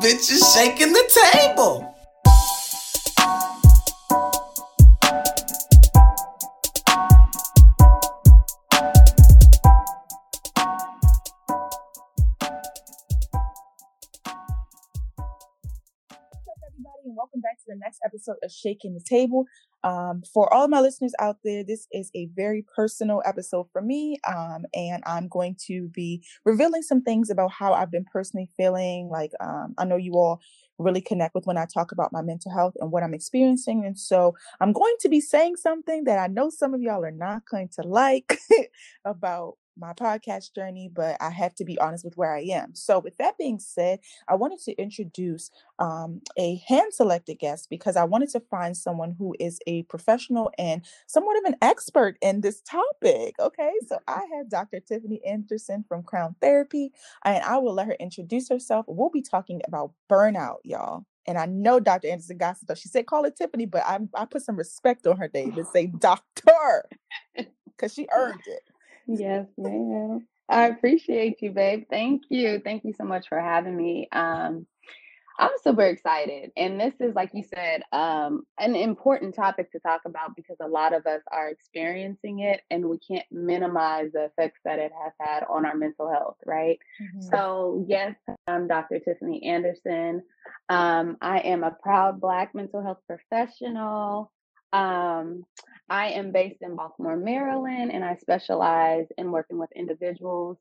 bitches shaking the table. welcome back to the next episode of Shaking the Table. Um, for all my listeners out there, this is a very personal episode for me, um, and I'm going to be revealing some things about how I've been personally feeling. Like, um, I know you all really connect with when I talk about my mental health and what I'm experiencing, and so I'm going to be saying something that I know some of y'all are not going to like about my podcast journey, but I have to be honest with where I am. So, with that being said, I wanted to introduce um, a hand selected guest because I wanted to find someone who is a professional and somewhat of an expert in this topic. Okay, so I have Dr. Tiffany Anderson from Crown Therapy, and I will let her introduce herself. We'll be talking about burnout, y'all. And I know Dr. Anderson got some stuff. She said call it Tiffany, but I, I put some respect on her name and say doctor because she earned it. Yes, ma'am. I appreciate you, babe. Thank you. Thank you so much for having me. Um, I'm super excited. And this is, like you said, um, an important topic to talk about because a lot of us are experiencing it and we can't minimize the effects that it has had on our mental health, right? Mm-hmm. So, yes, I'm Dr. Tiffany Anderson. Um, I am a proud Black mental health professional. Um, I am based in Baltimore, Maryland, and I specialize in working with individuals,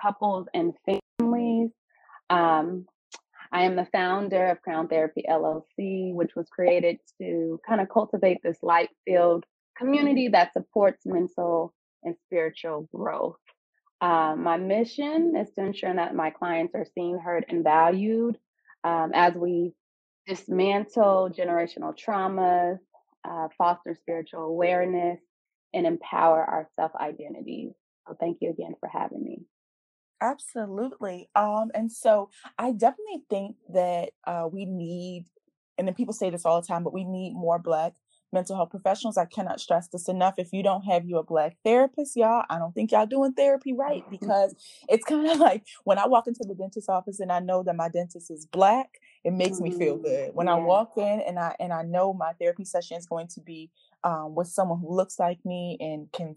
couples, and families. Um, I am the founder of Crown Therapy LLC, which was created to kind of cultivate this light filled community that supports mental and spiritual growth. Um, my mission is to ensure that my clients are seen, heard, and valued um, as we dismantle generational traumas, uh, foster spiritual awareness, and empower our self identities. So, thank you again for having me. Absolutely. Um, and so I definitely think that uh, we need, and then people say this all the time, but we need more Black mental health professionals. I cannot stress this enough. If you don't have you a black therapist, y'all, I don't think y'all doing therapy right because it's kind of like when I walk into the dentist office and I know that my dentist is black, it makes me feel mm-hmm. good. When yeah. I walk in and I and I know my therapy session is going to be um, with someone who looks like me and can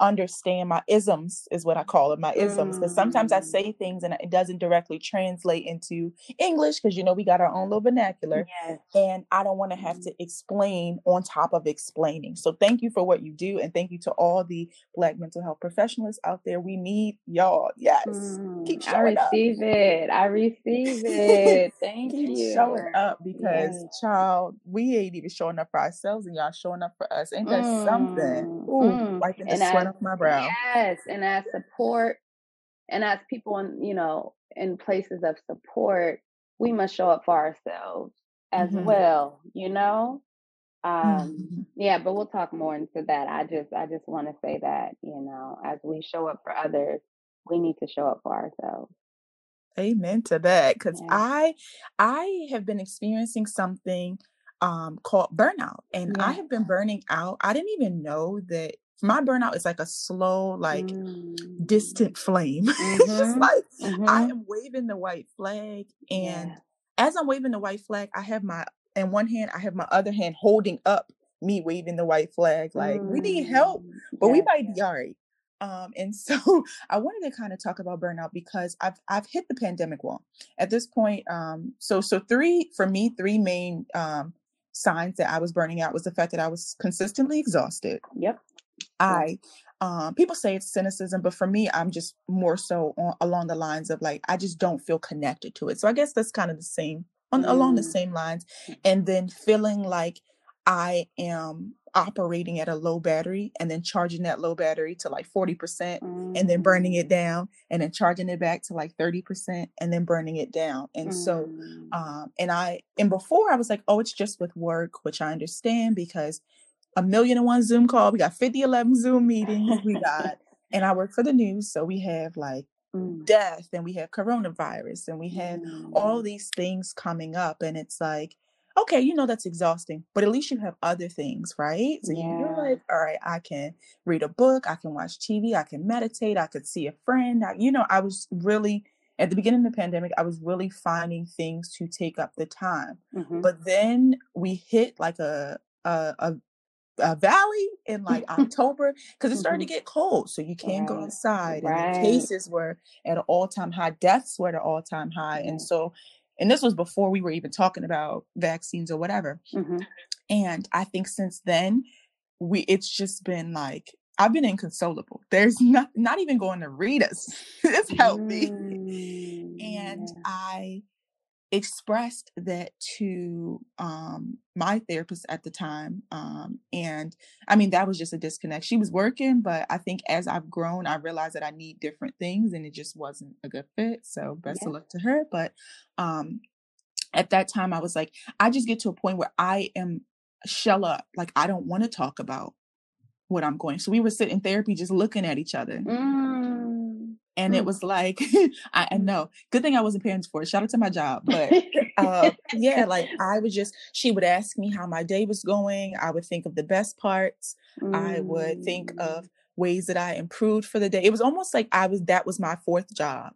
understand my isms is what I call it, my isms. Because sometimes I mm. say things and it doesn't directly translate into English because you know we got our own little vernacular. Yes. And I don't want to have to explain on top of explaining. So thank you for what you do and thank you to all the black mental health professionals out there. We need y'all. Yes. Mm, Keep showing I receive up. it. I receive it. Thank Keep you. showing up because yes. child, we ain't even showing up for ourselves and y'all showing up for us. Ain't that mm, something? Ooh, mm. wiping the sweat off my brow. Yes, and as support, and as people in you know in places of support, we must show up for ourselves as mm-hmm. well. You know, um, mm-hmm. yeah. But we'll talk more into that. I just I just want to say that you know as we show up for others, we need to show up for ourselves amen to that because yeah. i i have been experiencing something um called burnout and yeah. i have been burning out i didn't even know that my burnout is like a slow, like mm. distant flame. Mm-hmm. it's just mm-hmm. like mm-hmm. I am waving the white flag, and yeah. as I'm waving the white flag, I have my in one hand, I have my other hand holding up me waving the white flag. Like mm. we need help, mm. but we might be all right. Um, and so I wanted to kind of talk about burnout because I've I've hit the pandemic wall at this point. Um, so so three for me, three main um signs that I was burning out was the fact that I was consistently exhausted. Yep. I um, people say it's cynicism, but for me, I'm just more so on, along the lines of like I just don't feel connected to it. So I guess that's kind of the same on mm. along the mm. same lines, and then feeling like I am operating at a low battery and then charging that low battery to like 40% mm. and then burning it mm. down and then charging it back to like 30% and then burning it down. And mm. so um and I and before I was like, oh, it's just with work, which I understand because a million and one Zoom call. We got 50, 11 Zoom meetings. We got, and I work for the news. So we have like mm. death and we have coronavirus and we have mm. all these things coming up. And it's like, okay, you know, that's exhausting, but at least you have other things, right? So yeah. you're like, all right, I can read a book, I can watch TV, I can meditate, I could see a friend. I, you know, I was really at the beginning of the pandemic, I was really finding things to take up the time. Mhm. But then we hit like a a a, a valley in like October because it started to get cold, so you can't go Right. and the Right. cases were at an all time high. Deaths were at an all time high, Yeah. and so, and this was before we were even talking about vaccines or whatever. Mhm. And I think since then, we it's just been like I've been inconsolable. There's not not even going to read us. it's helped me. Mm, And. I expressed that to um my therapist at the time. Um and I mean that was just a disconnect. She was working, but I think as I've grown, I realized that I need different things and it just wasn't a good fit. So best Yeah. of luck to her. But um at that time I was like, I just get to a point where I am shell up. Like I don't want to talk about what I'm going. So we were sitting in therapy just looking at each other. Mm. And it Mm. was like, I, I know. Good thing I wasn't paying for it. Shout out to my job. But uh, yeah, like I would just, she would ask me how my day was going. I would think of the best parts. I would think Mm. of ways that I improved for the day. It was almost like I was, that was my fourth job.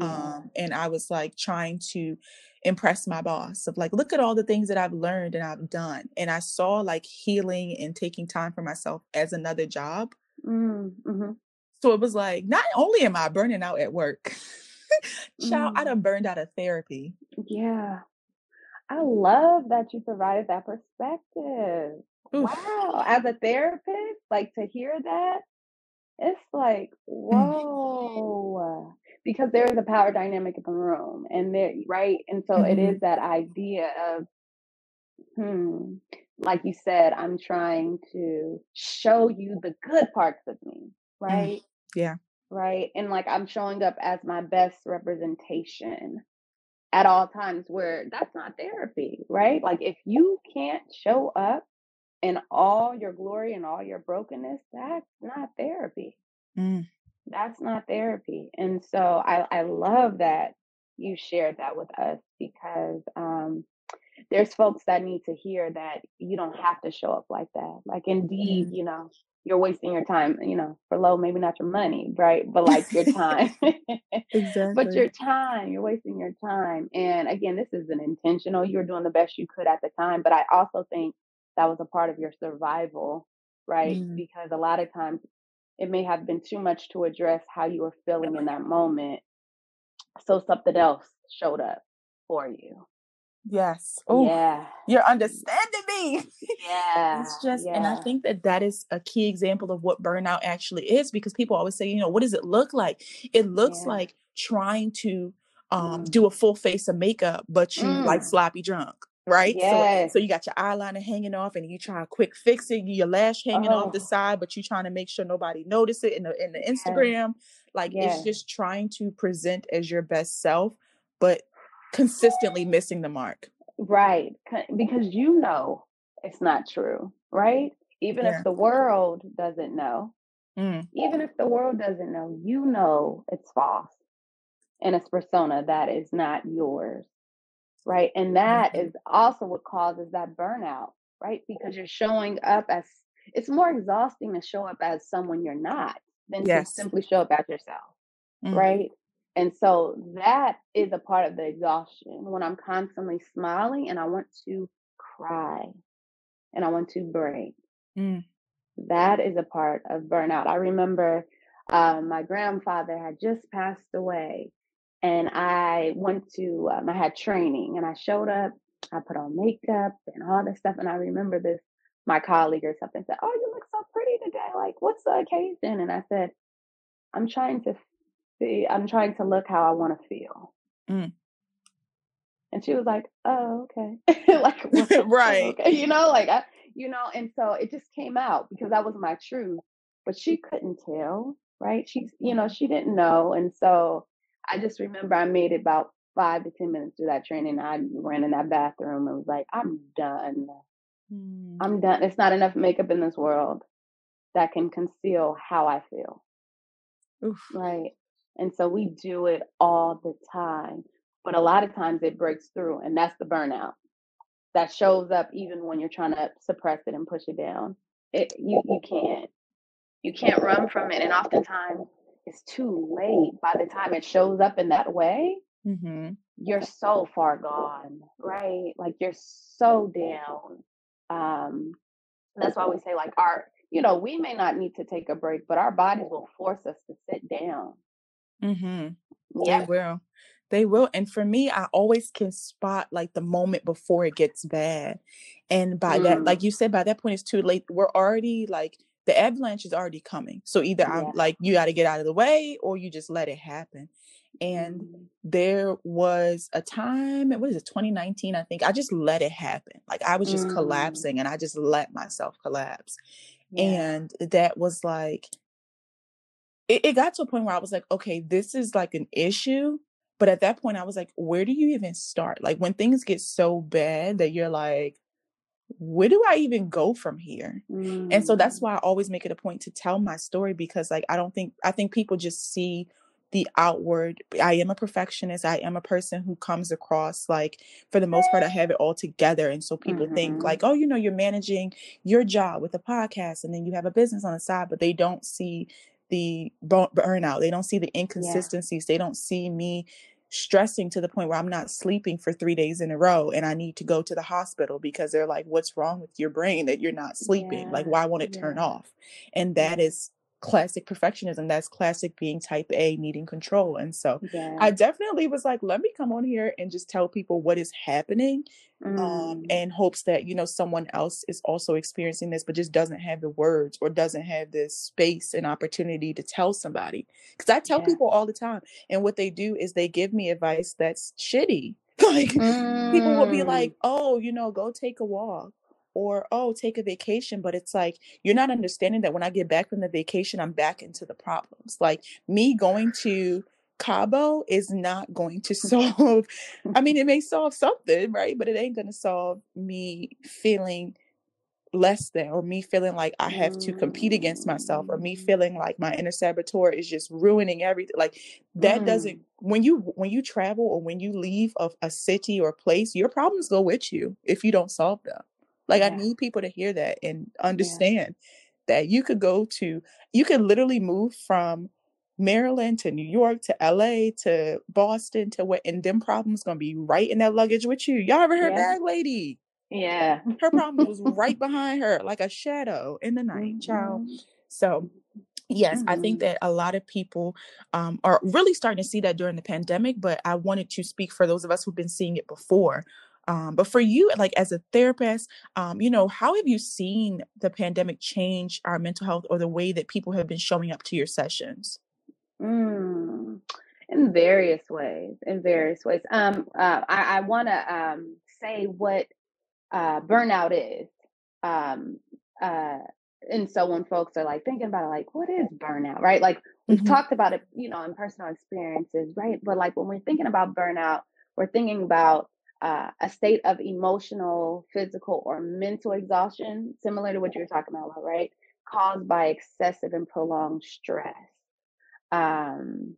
Um, and I was like trying to impress my boss of like, look at all the things that I've learned and I've done. And I saw like healing and taking time for myself as another job. Mm, mhm. So it was like, not only am I burning out at work, child, I Mm. done burned out of therapy. Yeah. I love that you provided that perspective. Oof. Wow. As a therapist, like to hear that, it's like, Mm. whoa. Because there is a power dynamic in the room. And there, right? And so it Mhm. is that idea of, hmm, like you said, I'm trying to show you the good parts of me, right? Yeah. right? And like I'm showing up as my best representation at all times where that's not therapy, right? Like if you can't show up in all your glory and all your brokenness, that's not therapy. Mm. That's not therapy. And so I, I love that you shared that with us because um there's folks that need to hear that you don't have to show up like that. Like indeed, Mm. you know, you're wasting your time, you know, for low, maybe not your money, right? But like your time. Exactly. But your time, you're wasting your time. And again, this isn't intentional. You were doing the best you could at the time. But I also think that was a part of your survival, right? Mm. Because a lot of times it may have been too much to address how you were feeling in that moment. So something else showed up for you. Yes. Oh, Yeah. you're understanding Yeah. It's just, and I think that that is a key example of what burnout actually is because people always say, you know, what does it look like? It looks Yeah. like trying to um, Mm. do a full face of makeup, but you like Mm. sloppy drunk. Right. So Yes. so you got your eyeliner hanging off and you try to quick fix it, your lash hanging off the Oh, side, but you trying to make sure nobody notice it in the in the yes. Instagram. Like it's just trying to present as your best self, but consistently missing the mark. Right. Because you know it's not true, right? Even Yeah. if the world doesn't know, Mm. even if the world doesn't know, you know it's false and it's persona that is not yours, right? And that Mhm. is also what causes that burnout, right? Because you're showing up as it's more exhausting to show up as someone you're not than to simply show up as yourself. Mm. right? And so that is a part of the exhaustion when I'm constantly smiling and I want to cry and I want to break. Mm. That is a part of burnout. I remember um, my grandfather had just passed away, and I went to, um, I had training, and I showed up. I put on makeup and all this stuff, and I remember this. My colleague or something said, "Oh, you look so pretty today. Like, what's the occasion?" And I said, "I'm trying to see. I'm trying to look how I want to feel." Mm. And she was like, "Oh, okay." like, right. okay, you know, like I, you know, and so it just came out because that was my truth, but she couldn't tell, right? She's, you know, she didn't know, and so I just remember I made it about five to ten minutes through that training. I ran in that bathroom and was like, "I'm done. Mm. I'm done. It's not enough makeup in this world that can conceal how I feel." Oof. Right. And so we do it all the time. But a lot of times it breaks through, and that's the burnout that shows up even when you're trying to suppress it and push it down. It you you can't. You can't run from it. And oftentimes it's too late by the time it shows up in that way Mm-hmm. you're so far gone right like you're so down um that's why we say like our you know we may not need to take a break but our bodies will force us to sit down Mm-hmm. yeah will. They will. And for me, I always can spot like the moment before it gets bad. And by that, mm, like you said, by that point it's too late. We're already like the avalanche is already coming. So either I'm like you got to get out of the way or you just let it happen. And mm, there was a time, what is it, 2019, I think. I just let it happen. Like I was just mm, collapsing and I just let myself collapse. yeah And that was like it, it got to a point where I was like, okay, this is like an issue. But at that point, I was like, where do you even start? Like when things get so bad that you're like, where do I even go from here? And so that's mm, why I always make it a point to tell my story because like I don't think I think people just see the outward I am a perfectionist. I am a person who comes across like for the most part I have it all together and so people think mm-hmm. like oh you know you're managing your job with a podcast and then you have a business on the side but they don't see the burnout. They don't see the yeah inconsistencies. They don't see me stressing to the point where I'm not sleeping for 3 days in a row and I need to go to the hospital because they're like what's wrong with your brain that you're not sleeping? Like why won't it turn off? And that is classic perfectionism. That's classic being type A, needing control. And so yeah I definitely was like, let me come on here and just tell people what is happening um, mm, in hopes that, you know, someone else is also experiencing this, but just doesn't have the words or doesn't have the space and opportunity to tell somebody. Because I tell yeah people all the time, and what they do is they give me advice that's shitty. Like people will be mm, like, oh, you know, go take a walk or oh, take a vacation. But it's like, you're not understanding that when I get back from the vacation, I'm back into the problems. Like me going to Cabo is not going to solve, I mean, it may solve something, right? But it ain't going to solve me feeling less than or me feeling like I have to compete against myself or me mm, feeling like my inner saboteur is just ruining everything like that doesn't mm, when you when you travel or when you leave a, a city or place your problems go with you if you don't solve them like I need people to hear that and yeah understand that you could go to you could literally move from Maryland to New York to LA to Boston to what and them problems gonna be right in that luggage with you. Y'all ever heard yeah that lady? yeah Her problem was right behind her, like a shadow in the night, child. mm-hmm. So yes, I think Mm-hmm. that a lot of people um, are really starting to see that during the pandemic. But I wanted to speak for those of us who've been seeing it before. Um, but for you, like as a therapist, um, you know, how have you seen the pandemic change our mental health or the way that people have been showing up to your sessions? Mm. In various ways, in various ways. Um, uh, I, I want to um, say what uh, burnout is. Um, uh, and so when folks are like thinking about it, like, what is burnout, right? Like we've Mhm. talked about it, you know, in personal experiences, right? But like when we're thinking about burnout, we're thinking about uh, a state of emotional, physical, or mental exhaustion, similar to what you were talking about, right? Caused by excessive and prolonged stress. Um,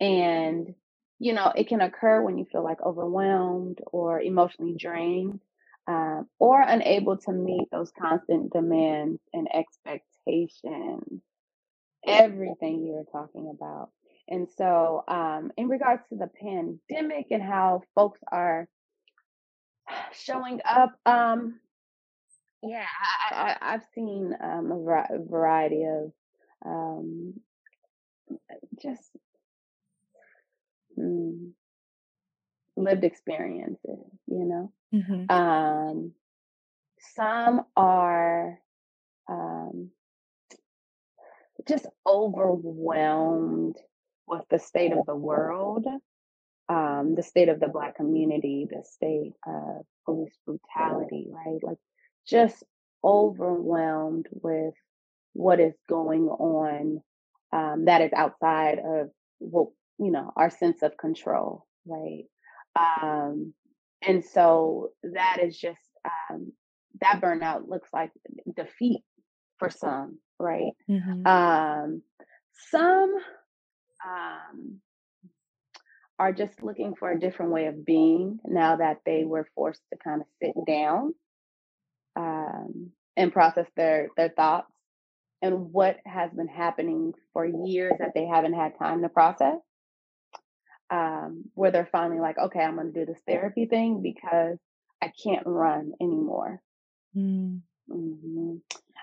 and, you know, it can occur when you feel like overwhelmed or emotionally drained um, or unable to meet those constant demands and expectations. Everything you were talking about. And so, um, in regards to the pandemic and how folks are showing up, um, yeah, I, I, I've seen um, a variety of um, just mm, lived experiences, you know. Mhm. Um, some are um, just overwhelmed with the state of the world, um, the state of the Black community, the state of police brutality, right? Like just overwhelmed with what is going on um, that is outside of what, you know, our sense of control, right? Um, and so that is just, um, that burnout looks like defeat for some, right? Mhm. Um, some um, are just looking for a different way of being now that they were forced to kind of sit down um, and process their their thoughts and what has been happening for years that they haven't had time to process. Um, where they're finally like, okay, I'm going to do this therapy thing because I can't run anymore. Mm. Mm-hmm.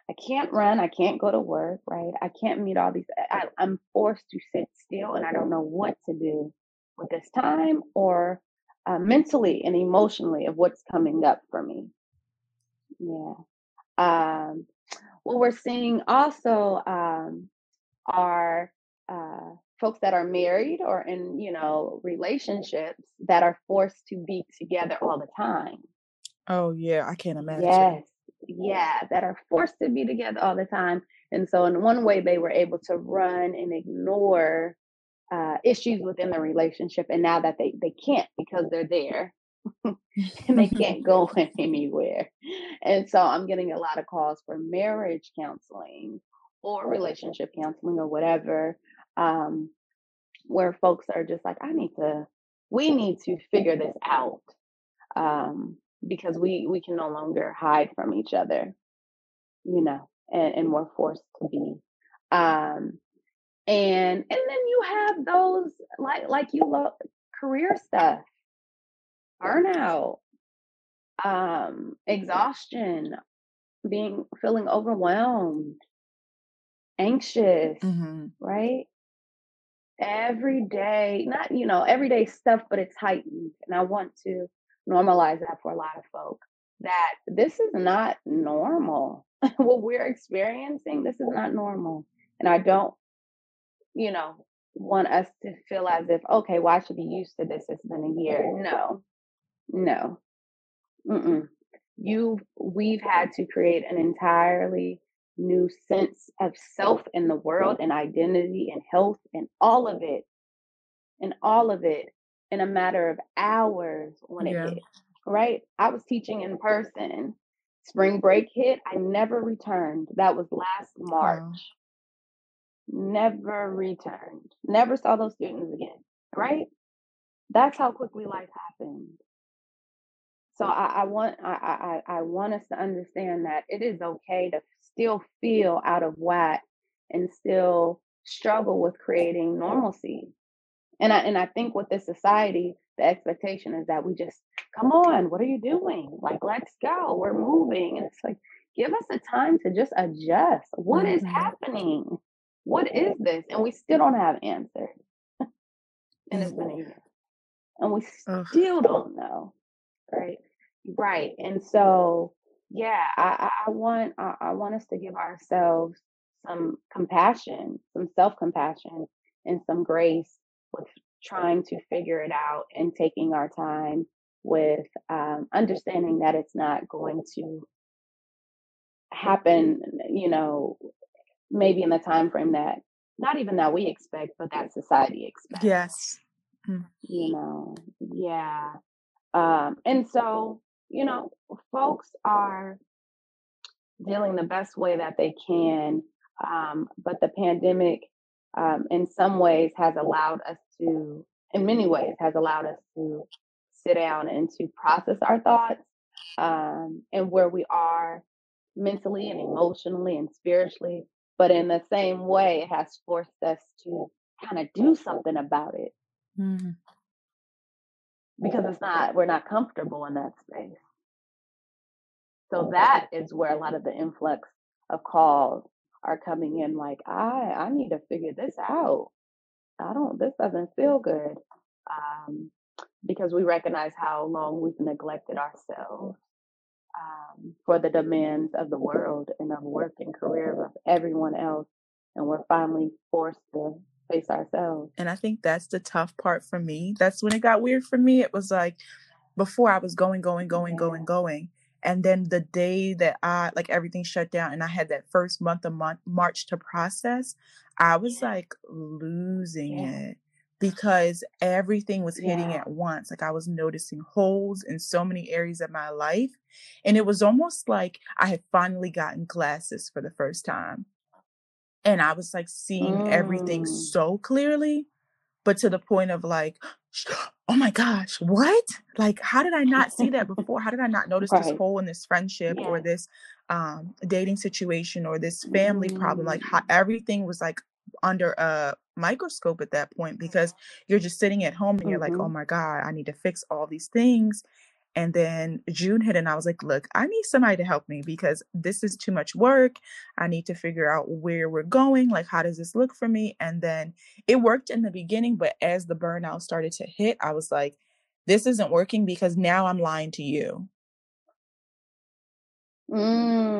I can't run. I can't go to work, right? I can't meet all these. I, I'm forced to sit still and I don't know what to do with this time or uh, mentally and emotionally of what's coming up for me. Yeah. Um, what we're seeing also um, are uh, folks that are married or in, you know, relationships that are forced to be together all the time. Oh, yeah. I can't imagine. Yes. Yeah. That are forced to be together all the time. And so, in one way, they were able to run and ignore uh, issues within the relationship. And now that they, they can't because they're there, and they can't go anywhere. And so I'm getting a lot of calls for marriage counseling or relationship counseling or whatever, um, where folks are just like, I need to, we need to figure this out um, because we we can no longer hide from each other, you know, and, and we're forced to be. Um, and and then you have those like like you love career stuff burnout, um, exhaustion, being feeling overwhelmed, anxious, mm-hmm. right? Every day, not you know, everyday stuff, but it's heightened. And I want to normalize that for a lot of folk that this is not normal. what we're experiencing, this is not normal. And I don't, you know, want us to feel as if, okay, well, I should be used to this. It's been a year. No, no. Mm-mm. You, we've had to create an entirely new sense of self in the world and identity and health and all of it, and all of it in a matter of hours when it yeah. hit. Right? I was teaching in person. Spring break hit. I never returned. That was last March. Never returned. Never saw those students again. Right? That's how quickly life happened. So I, I want I, I I want us to understand that it is okay to still feel out of whack and still struggle with creating normalcy. And I and I think with this society, the expectation is that we just come on, what are you doing? Like, let's go, we're moving. And it's like, give us a time to just adjust. What is mm-hmm. happening? What is this? And we still don't have answers. and it's been a year. And we still don't know. Right. Right. And so, yeah, I, I want I, I want us to give ourselves some compassion, some self-compassion and some grace with trying to figure it out and taking our time with um, understanding that it's not going to happen, you know, maybe in the time frame that not even that we expect, but that society expects. Yes. Mm. You know, yeah. Um, and so you know, folks are dealing the best way that they can. Um, but the pandemic, um, in some ways, has allowed us to, in many ways, has allowed us to sit down and to process our thoughts um, and where we are mentally and emotionally and spiritually. But in the same way, it has forced us to kind of do something about it. Mm-hmm. Because it's not we're not comfortable in that space. So that is where a lot of the influx of calls are coming in like i i need to figure this out. I don't this doesn't feel good um, because we recognize how long we've neglected ourselves um, for the demands of the world and of work and career of everyone else and we're finally forced to face ourselves. And I think that's the tough part for me. That's when it got weird for me. It was like before I was going, going, going, yeah. going, going. And then the day that I like everything shut down and I had that first month of month, March to process, I was like losing yeah. it because everything was hitting at once. Like I was noticing holes in so many areas of my life. And it was almost like I had finally gotten glasses for the first time and I was like seeing mm. everything so clearly, but to the point of like, oh my gosh, what? Like, how did I not see that before? How did I not notice right. this hole in this friendship yeah. or this um dating situation or this family problem like how everything was like under a microscope at that point because you're just sitting at home and you're like oh Mhm. my god i need to fix all these things. And then june hit and i was like look i need somebody to help me because this is too much work. I need to figure out where we're going like how does this look for me? And then it worked in the beginning but as the burnout started to hit i was like this isn't working because now i'm lying to you.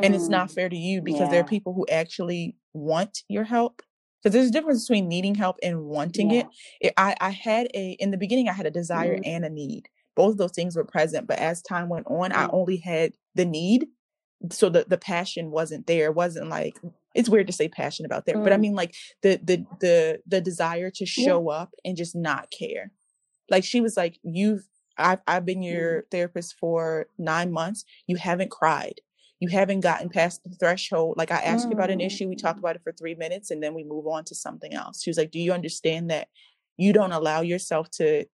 And it's not Mm. fair to you because there are people who actually want your help because there's a difference between needing help and wanting Yeah. it. it I, I had a in the beginning i had a desire Mm. and a need both of those things were present but as time went on i Mm. only had the need so the, the passion wasn't there it wasn't like it's weird to say passion about there but i Mm. mean like the the the the desire to Yeah. show up and just not care like she was like you've I've, I've been Mm. your therapist for nine months you haven't cried you haven't gotten past the threshold like i ask you about an issue we talk Mm. about it for three minutes and then we move on to something else. She was like do you understand that you don't allow yourself to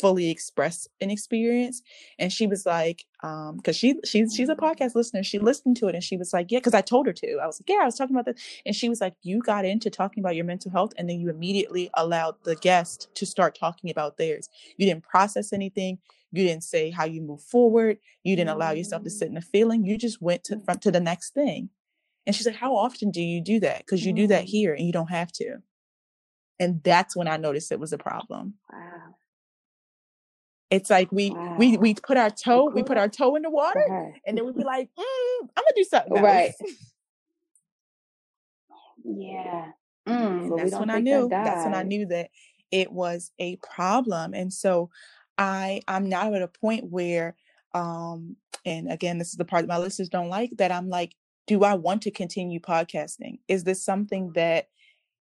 fully express an experience? And she was like um because she she's she's a podcast listener she listened to it and she was like yeah because i told her to i was like yeah i was talking about this and she was like you got into talking about your mental health and then you immediately allowed the guest to start talking about theirs. You didn't process anything you didn't say how you move forward you didn't allow yourself to Mm. sit in the feeling you just went to from to the next thing and she's like how often do you do that because you do that Mm. here and you don't have to and that's when i noticed it was a problem Wow. it's like we we Wow. we put our toe we put our toe in the water and then we'd be like mm, i'm gonna do something else Right. Yeah. Mm, and that's when i take that knew that's when i knew that it was a problem and so i i'm now at a point where um and again this is the part that my listeners don't like that i'm like do i want to continue podcasting? Is this something that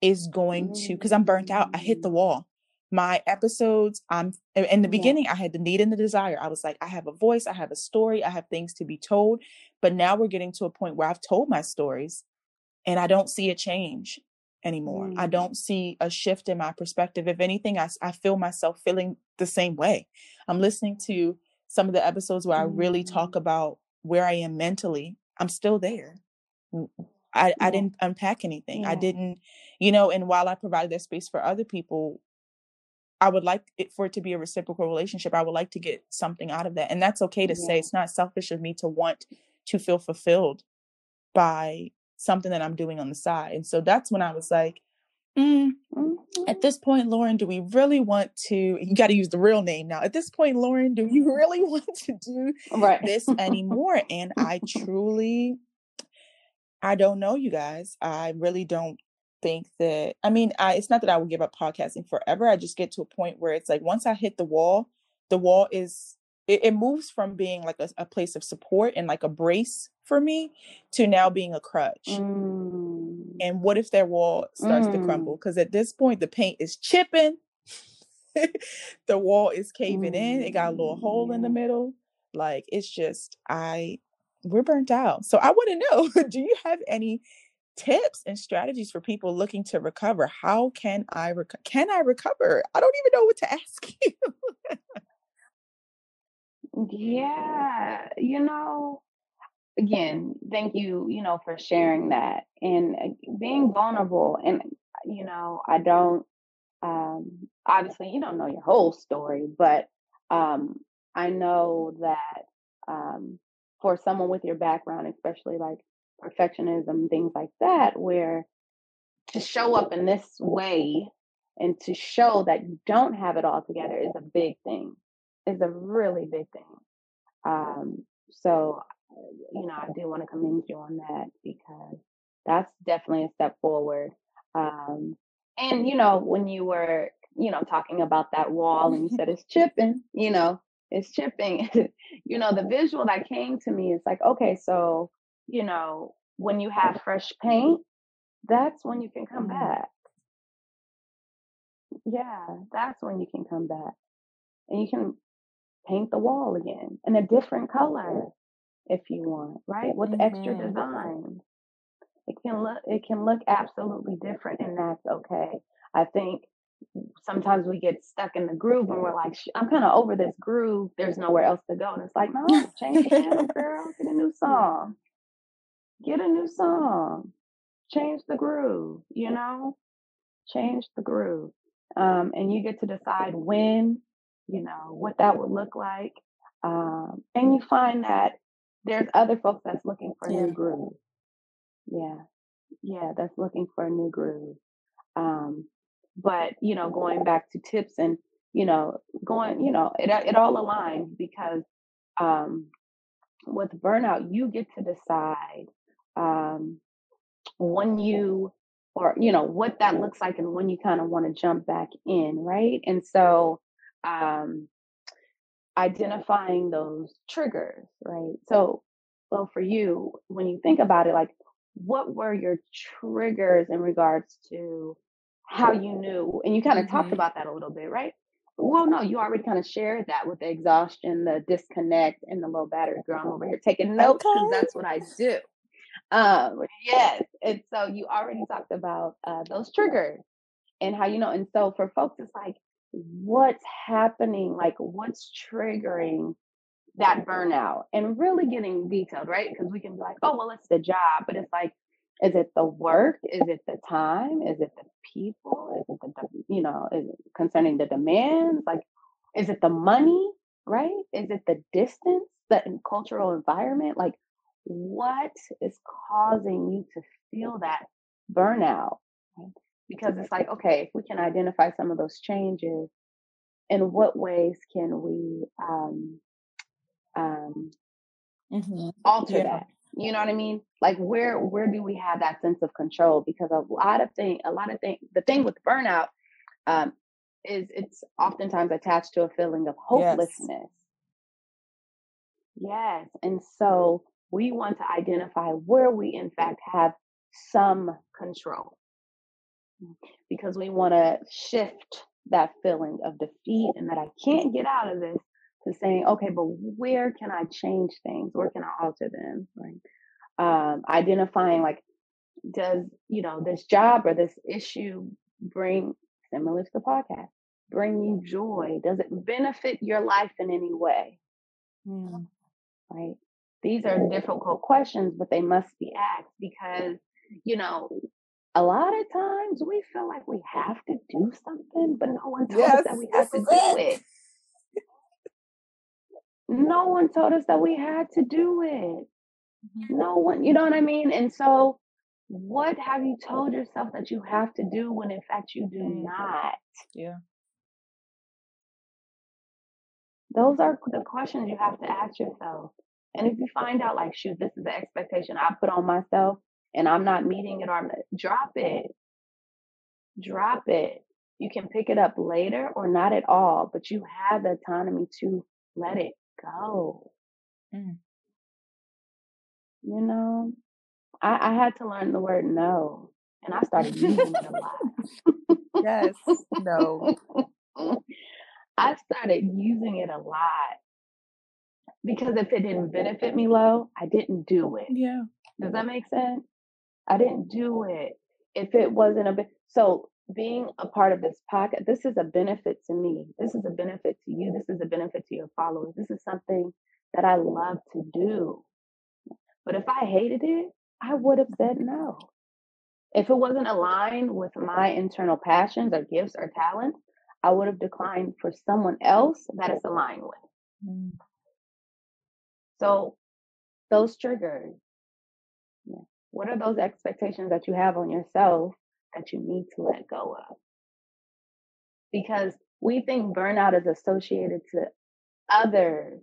is going to because i'm burnt out i hit the Mm. wall. My episodes i'm in the beginning i had the need and the desire. I was like i have a voice i have a story i have things to be told. But now we're getting to a point where i've told my stories and I don't see a change anymore. I Mm. don't see a shift in my perspective. If anything, I, I feel myself feeling the same way. I'm listening to some of the episodes where I really talk Mm. about where I am mentally. I'm still there. I, Yeah. didn't unpack anything. I didn't, you know, and while I provided that space for other people, I would like it for it to be a reciprocal relationship. I would like to get something out of that. And that's okay to say. It's not selfish of me to want to feel fulfilled by something that I'm doing on the side. And so that's when I was like, mm, at Mhm. this point, Lauren, do we really want to? You got to use the real name now. At this point, Lauren, do you really want to do Right. this anymore? And I truly, I don't know, you guys. I really don't think that. I mean, I it's not that I will give up podcasting forever. I just get to a point where it's like once I hit the wall, the wall is it, it moves from being like a, a place of support and like a brace for me to now being a crutch. Mm. And what if that wall starts to crumble? Mm. Because at this point, the paint is chipping, the wall is caving in, it got a little Mm. hole in the middle. Like it's just, I, we're burnt out. So I want to know do you have any tips and strategies for people looking to recover? How can I, rec- can I recover? I don't even know what to ask you. Yeah. You know, again, thank you, you know, for sharing that and uh, being vulnerable. And, you know, I don't, um, obviously, you don't know your whole story, but um, I know that um, for someone with your background, especially like perfectionism, things like that, where to show up in this way and to show that you don't have it all together is a big thing, is a really big thing. Um, so, uh, you know, I do want to commend you on that because that's definitely a step forward. Um, and, you know, when you were, you know, talking about that wall and you said it's chipping, you know, it's chipping, you know, the visual that came to me is like, okay, so, you know, when you have fresh paint, that's when you can come Mhm. back. Yeah, that's when you can come back. And you can paint the wall again in a different color if you want, right? With extra Mhm. designs. It can look it can look absolutely different and that's okay. I think sometimes we get stuck in the groove and we're like, I'm kind of over this groove. There's nowhere else to go. And it's like, no, change the channel, girl. Get a new song. get a new song, change the groove, you know, change the groove. Um, and you get to decide when, you know, what that would look like. Um, and you find that there's other folks that's looking for a new groove. Yeah. Yeah, that's looking for a new groove. Um, but you know, going back to tips and you know, going, you know, it it all aligns because um, with burnout, you get to decide um, when you or you know what that looks like and when you kind of want to jump back in, right? And so um, identifying those triggers, right? So, well, for you, when you think about it, like what were your triggers in regards to how you knew? And you kind of talked Mhm. about that a little bit, right? Well, no, you already kind of shared that with the exhaustion, the disconnect, and the low battery girl. I'm over here taking notes because Okay. that's what I do. Um, yes. And so you already talked about uh, those triggers and how you know. And so for folks, it's like, what's happening? Like, what's triggering that burnout? And really getting detailed, right? Because we can be like, oh, well, it's the job, but it's like, is it the work? Is it the time? Is it the people? Is it the, you know, is it concerning the demands? Like, is it the money, right? Is it the distance, the cultural environment? Like, what is causing you to feel that burnout? right? Because it's like, okay, if we can identify some of those changes, in what ways can we um, um, hmm alter Yeah. that? You know what I mean? Like where where do we have that sense of control? Because a lot of thing, a lot of thing, the thing with burnout um, is it's oftentimes attached to a feeling of Yes. hopelessness. Yes, and so we want to identify where we in fact have some control because we want to shift that feeling of defeat and that I can't get out of this to saying, okay, but where can I change things? Where can I alter them? Right. Um, identifying like, does, you know, this job or this issue bring, similar to the podcast, bring you joy? Does it benefit your life in any way? Mm. Right. These are difficult questions, but they must be asked because, you know, a lot of times we feel like we have to do something, but no one told us that we have to do it. it. No one told us that we had to do it. Mhm. No one, you know what I mean? And so, what have you told yourself that you have to do when in fact you do Mm. not? Yeah. Those are the questions you have to ask yourself. And if you find out, like, shoot, this is the expectation I put on myself and I'm not meeting it, or I'm, drop it. Drop it. You can pick it up later or not at all, but you have the autonomy to let it go. Mm. You know, I, I had to learn the word no, and I started using it a lot. Yes. No. I started using it a lot because if it didn't benefit me low, I didn't do it. Yeah. Does that make sense? I didn't do it. If it wasn't a bit, so being a part of this pocket, this is a benefit to me. This is a benefit to you. This is a benefit to your followers. This is something that I love to do. But if I hated it, I would have said no. If it wasn't aligned with my internal passions or gifts or talents, I would have declined for someone else that it's aligned with. Mm. So those triggers, yeah. What are those expectations that you have on yourself that you need to let go of? Because we think burnout is associated to others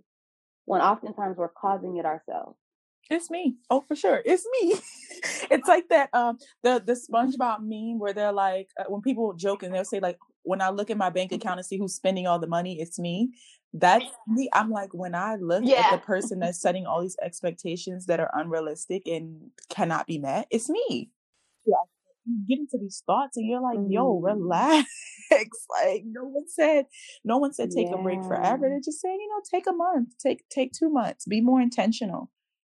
when oftentimes we're causing it ourselves. It's me. Oh, for sure. It's me. it's like that um the the SpongeBob meme where they're like uh, when people joke and they'll say like when I look at my bank account and see who's spending all the money, it's me. That's me. I'm like when I look at the person that's setting all these expectations that are unrealistic and cannot be met, it's me. Yeah. You get into these thoughts and you're like, yo, Mm. relax. like no one said, no one said take a break forever. They're just saying, you know, take a month, take take two months, be more intentional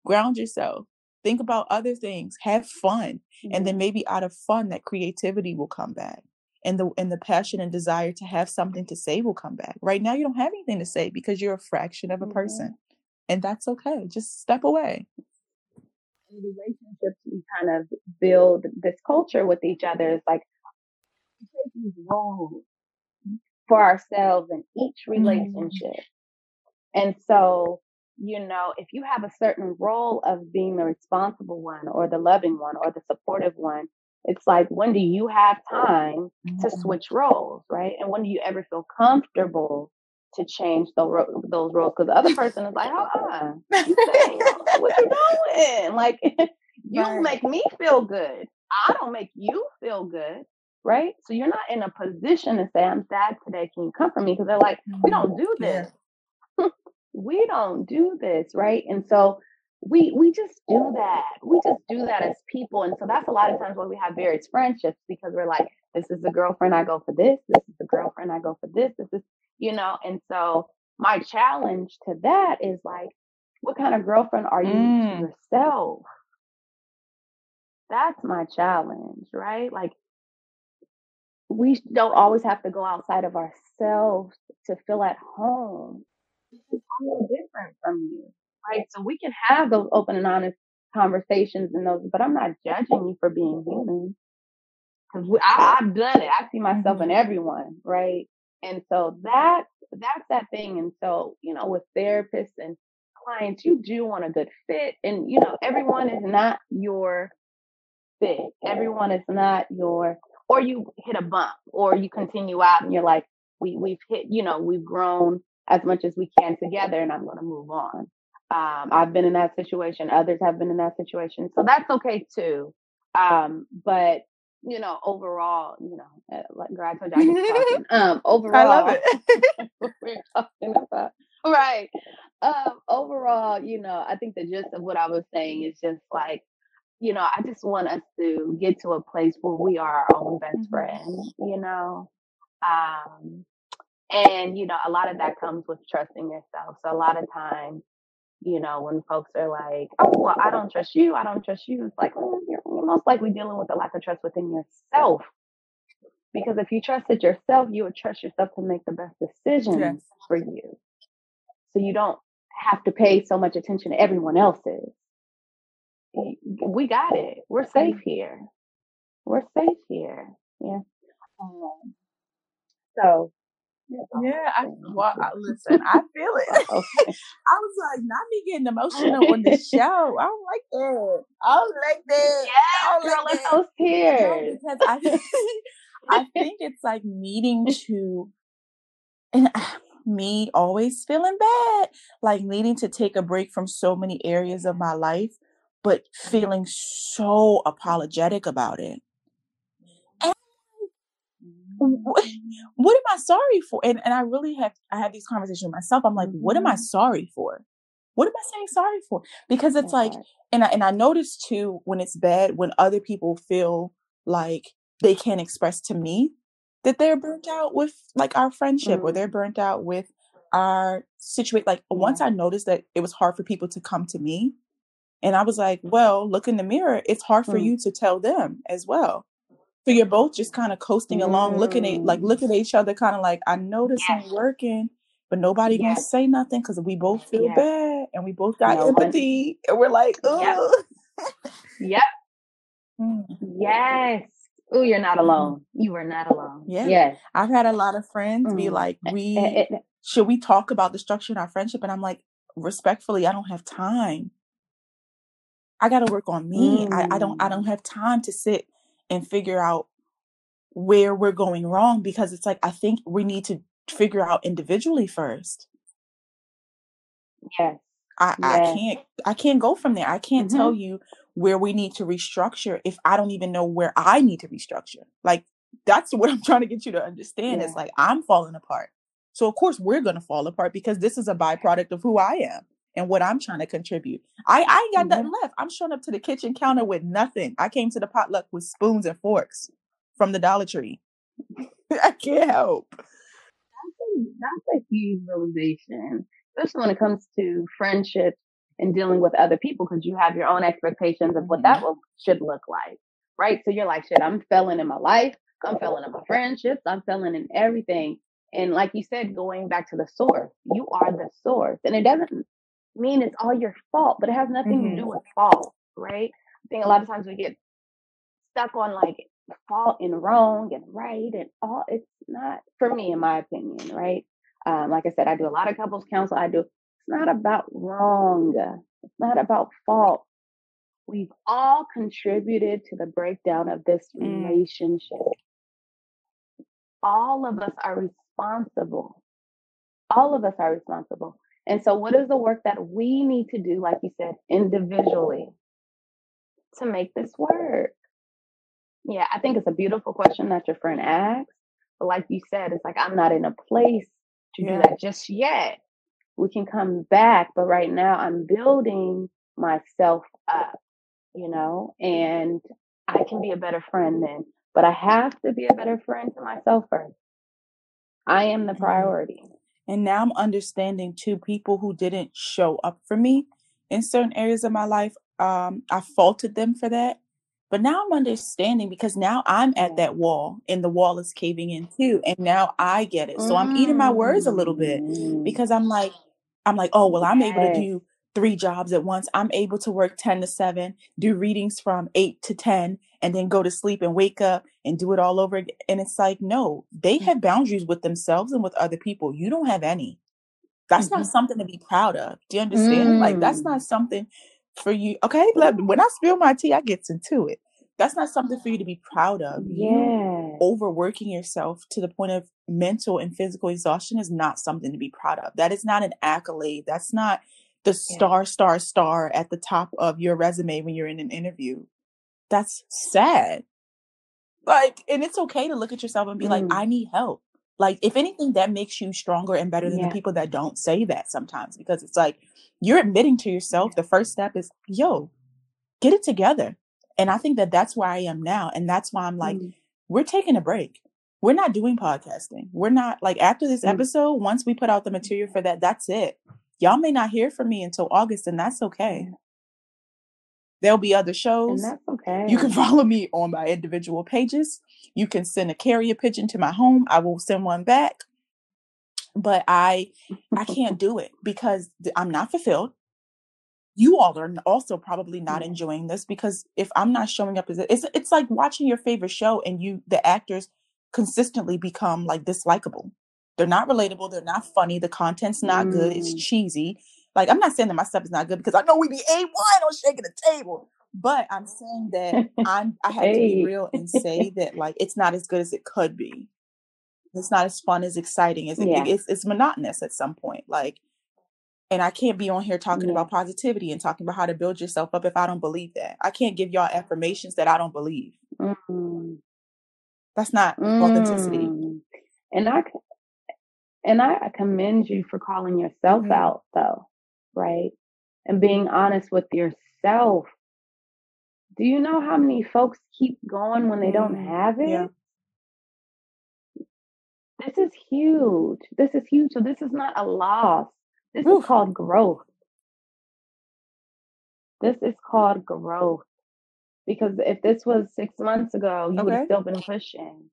ground yourself think about other things have fun and then maybe out of fun that creativity will come back and the and the passion and desire to have something to say will come back right now you don't have anything to say because you're a fraction of a Mhm. person and that's okay just step away in relationships, we kind of build this culture with each other. It's like we take these roles for ourselves in each Mm. relationship. And so, you know, if you have a certain role of being the responsible one or the loving one or the supportive one, it's like, when do you have time to Mhm. switch roles, right? And when do you ever feel comfortable to change the ro- those roles? Because the other person is like, uh-uh, you saying, what you doing? Like, you make me feel good. I don't make you feel good, right? So you're not in a position to say, I'm sad today. Can you comfort me? Because they're like, we don't do this. we don't do this, right? And so we we just do that. We just do that as people. And so that's a lot of times why we have various friendships because we're like, this is the girlfriend I go for this, this is the girlfriend I go for this, this is, you know, and so my challenge to that is like, what kind of girlfriend are you Mm. to yourself? That's my challenge, right? Like we don't always have to go outside of ourselves to feel at home. No different from you, right? So we can have those open and honest conversations and those, but I'm not judging you for being human because I've done it. I see myself in Mhm. everyone, right? And so that's that's that thing. And so you know, with therapists and clients, you do want a good fit, and you know, everyone is not your fit. Everyone is not your, or you hit a bump, or you continue out, and you're like, we we've hit, you know, we've grown as much as we can together, and I'm going to move on. Um, I've been in that situation. Others have been in that situation, so that's okay too. Um, but you know, overall, you know, uh, like I told you I talking. Um, overall, I love it. what we're talking about. Right. Um, overall, you know, I think the gist of what I was saying is just like, you know, I just want us to get to a place where we are our own best Mhm. friend, you know. Um, and you know, a lot of that comes with trusting yourself. So a lot of times, you know, when folks are like, "Oh, well, I don't trust you. I don't trust you," it's like, well, you're, you're most likely dealing with a lack of trust within yourself. Because if you trusted yourself, you would trust yourself to make the best decisions Yes. for you. So you don't have to pay so much attention to everyone else's. We got it. We're safe here. We're safe here. Yeah. Um, so, Yeah, I well, I, listen, I feel it. Okay. I was like, not me getting emotional on the show. I don't like that. I don't like that. I don't girl, like those No, tears. because I I think it's like needing to and me always feeling bad, like needing to take a break from so many areas of my life, but feeling so apologetic about it. What, am I sorry for? And and I really have I have these conversations with myself. I'm like, what am I Mhm. sorry for? What am I saying sorry for? Because it's That like, and I and I notice too when it's bad when other people feel like they can't express to me that they're burnt out with like our friendship or Mm, they're burnt out with our situation. Like once. I noticed that it was hard for people to come to me, and I was like, well, look in the mirror. It's hard for Mm, you to tell them as well. So you're both just kind of coasting along, looking at like mm, looking at each other, kind of like, I know this yes. ain't working, but nobody gonna say nothing because we both feel Yes. bad and we both got No one. empathy, and we're like, Yep. ugh. Yep. Mm, Yes. Oh, you're not mhm. alone. You are not alone. Yeah, Yes. I've had a lot of friends be Mm. like, Eh, eh, we should we talk about the structure in our friendship, and I'm like, respectfully, I don't have time. I got to work on me. I, I don't I don't Mm. have time to sit and figure out where we're going wrong because it's like I think we need to figure out individually first. Yes. I, I can't I can't go from there. I can't hmm tell you where we need to restructure if I don't even know where I need to restructure. Like that's what I'm trying to get you to understand. Yeah. It's like I'm falling apart. So of course we're gonna fall apart because this is a byproduct of who I am and what I'm trying to contribute. I, I ain't got hmm nothing left. I'm showing up to the kitchen counter with nothing. I came to the potluck with spoons and forks from the Dollar Tree. I can't help. That's a, that's a huge realization, especially when it comes to friendships and dealing with other people, because you have your own expectations of what that hmm will, should look like, right? So you're like, shit, I'm failing in my life, I'm failing in my friendships, I'm failing in everything. And like you said, going back to the source, you are the source, and it doesn't mean it's all your fault, but it has nothing to hmm do with fault. right? I think a lot of times we get stuck on like fault and wrong and right and all. It's not for me, in my opinion, right? Um, like I said, I do a lot of couples counsel. I do. It's not about wrong. It's not about fault. We've all contributed to the breakdown of this Mm. relationship. All of us are responsible. All of us are responsible. And so, what is the work that we need to do, like you said, individually to make this work? Yeah, I think it's a beautiful question that your friend asked. But like you said, it's like I'm not in a place to Yeah. do that just yet. We can come back, but right now I'm building myself up, you know, and I can be a better friend then. But I have to be a better friend to myself first. I am the Mhm. priority. And now I'm understanding too people who didn't show up for me in certain areas of my life. Um, I faulted them for that. But now I'm understanding because now I'm at that wall and the wall is caving in too. And now I get it. So I'm eating my words a little bit Mm. because I'm like, I'm like, oh, well, I'm able to do three jobs at once. I'm able to work 10 to 7, do readings from 8 to 10, and then go to sleep and wake up and do it all over again. And it's like, no, they have boundaries with themselves and with other people. You don't have any. That's not Mhm. something to be proud of. Do you understand? Like, that's Mm. not something for you. Okay. When I spill my tea, I get into it. That's not something for you to be proud of. You Yeah. overworking yourself to the point of mental and physical exhaustion is not something to be proud of. That is not an accolade. That's not the Yeah. star, star, star at the top of your resume when you're in an interview. That's sad. Like, and it's okay to look at yourself and be like, Mm. I need help. Like, if anything, that makes you stronger and better than the people that don't say that sometimes because it's like you're admitting to yourself the first step is, yo, get it together. And I think that that's where I am now. And that's why I'm like, Mm. we're taking a break. We're not doing podcasting. We're not like after this Mm. episode, once we put out the material for that, that's it. Y'all may not hear from me until August, and that's okay. There'll be other And shows. that's okay. You can follow me on my individual pages. You can send a carrier pigeon to my home. I will send one back. But I I can't do it because I'm not fulfilled. You all are also probably not enjoying this because if I'm not showing up as it's it's like watching your favorite show and you the actors consistently become like dislikable. They're not relatable, they're not funny, the content's not good, it's Mm. cheesy. Like I'm not saying that my stuff is not good because I know we be A1 on shaking the table. But I'm saying that I'm I have to be real and say that like it's not as good as it could be. It's not as fun as exciting as it, Yeah. it's it's monotonous at some point. Like and I can't be on here talking Yeah. about positivity and talking about how to build yourself up if I don't believe that. I can't give y'all affirmations that I don't believe. Mm. That's not authenticity. Mm. And I and I commend you for calling yourself Mhm. out though, right? And being honest with yourself. Do you know how many folks keep going when they don't Mm, have it? yeah. This is huge. This is huge. So this is not a loss. This Oof. is called growth. This is called growth. Because if this was six months ago, you would have still been pushing,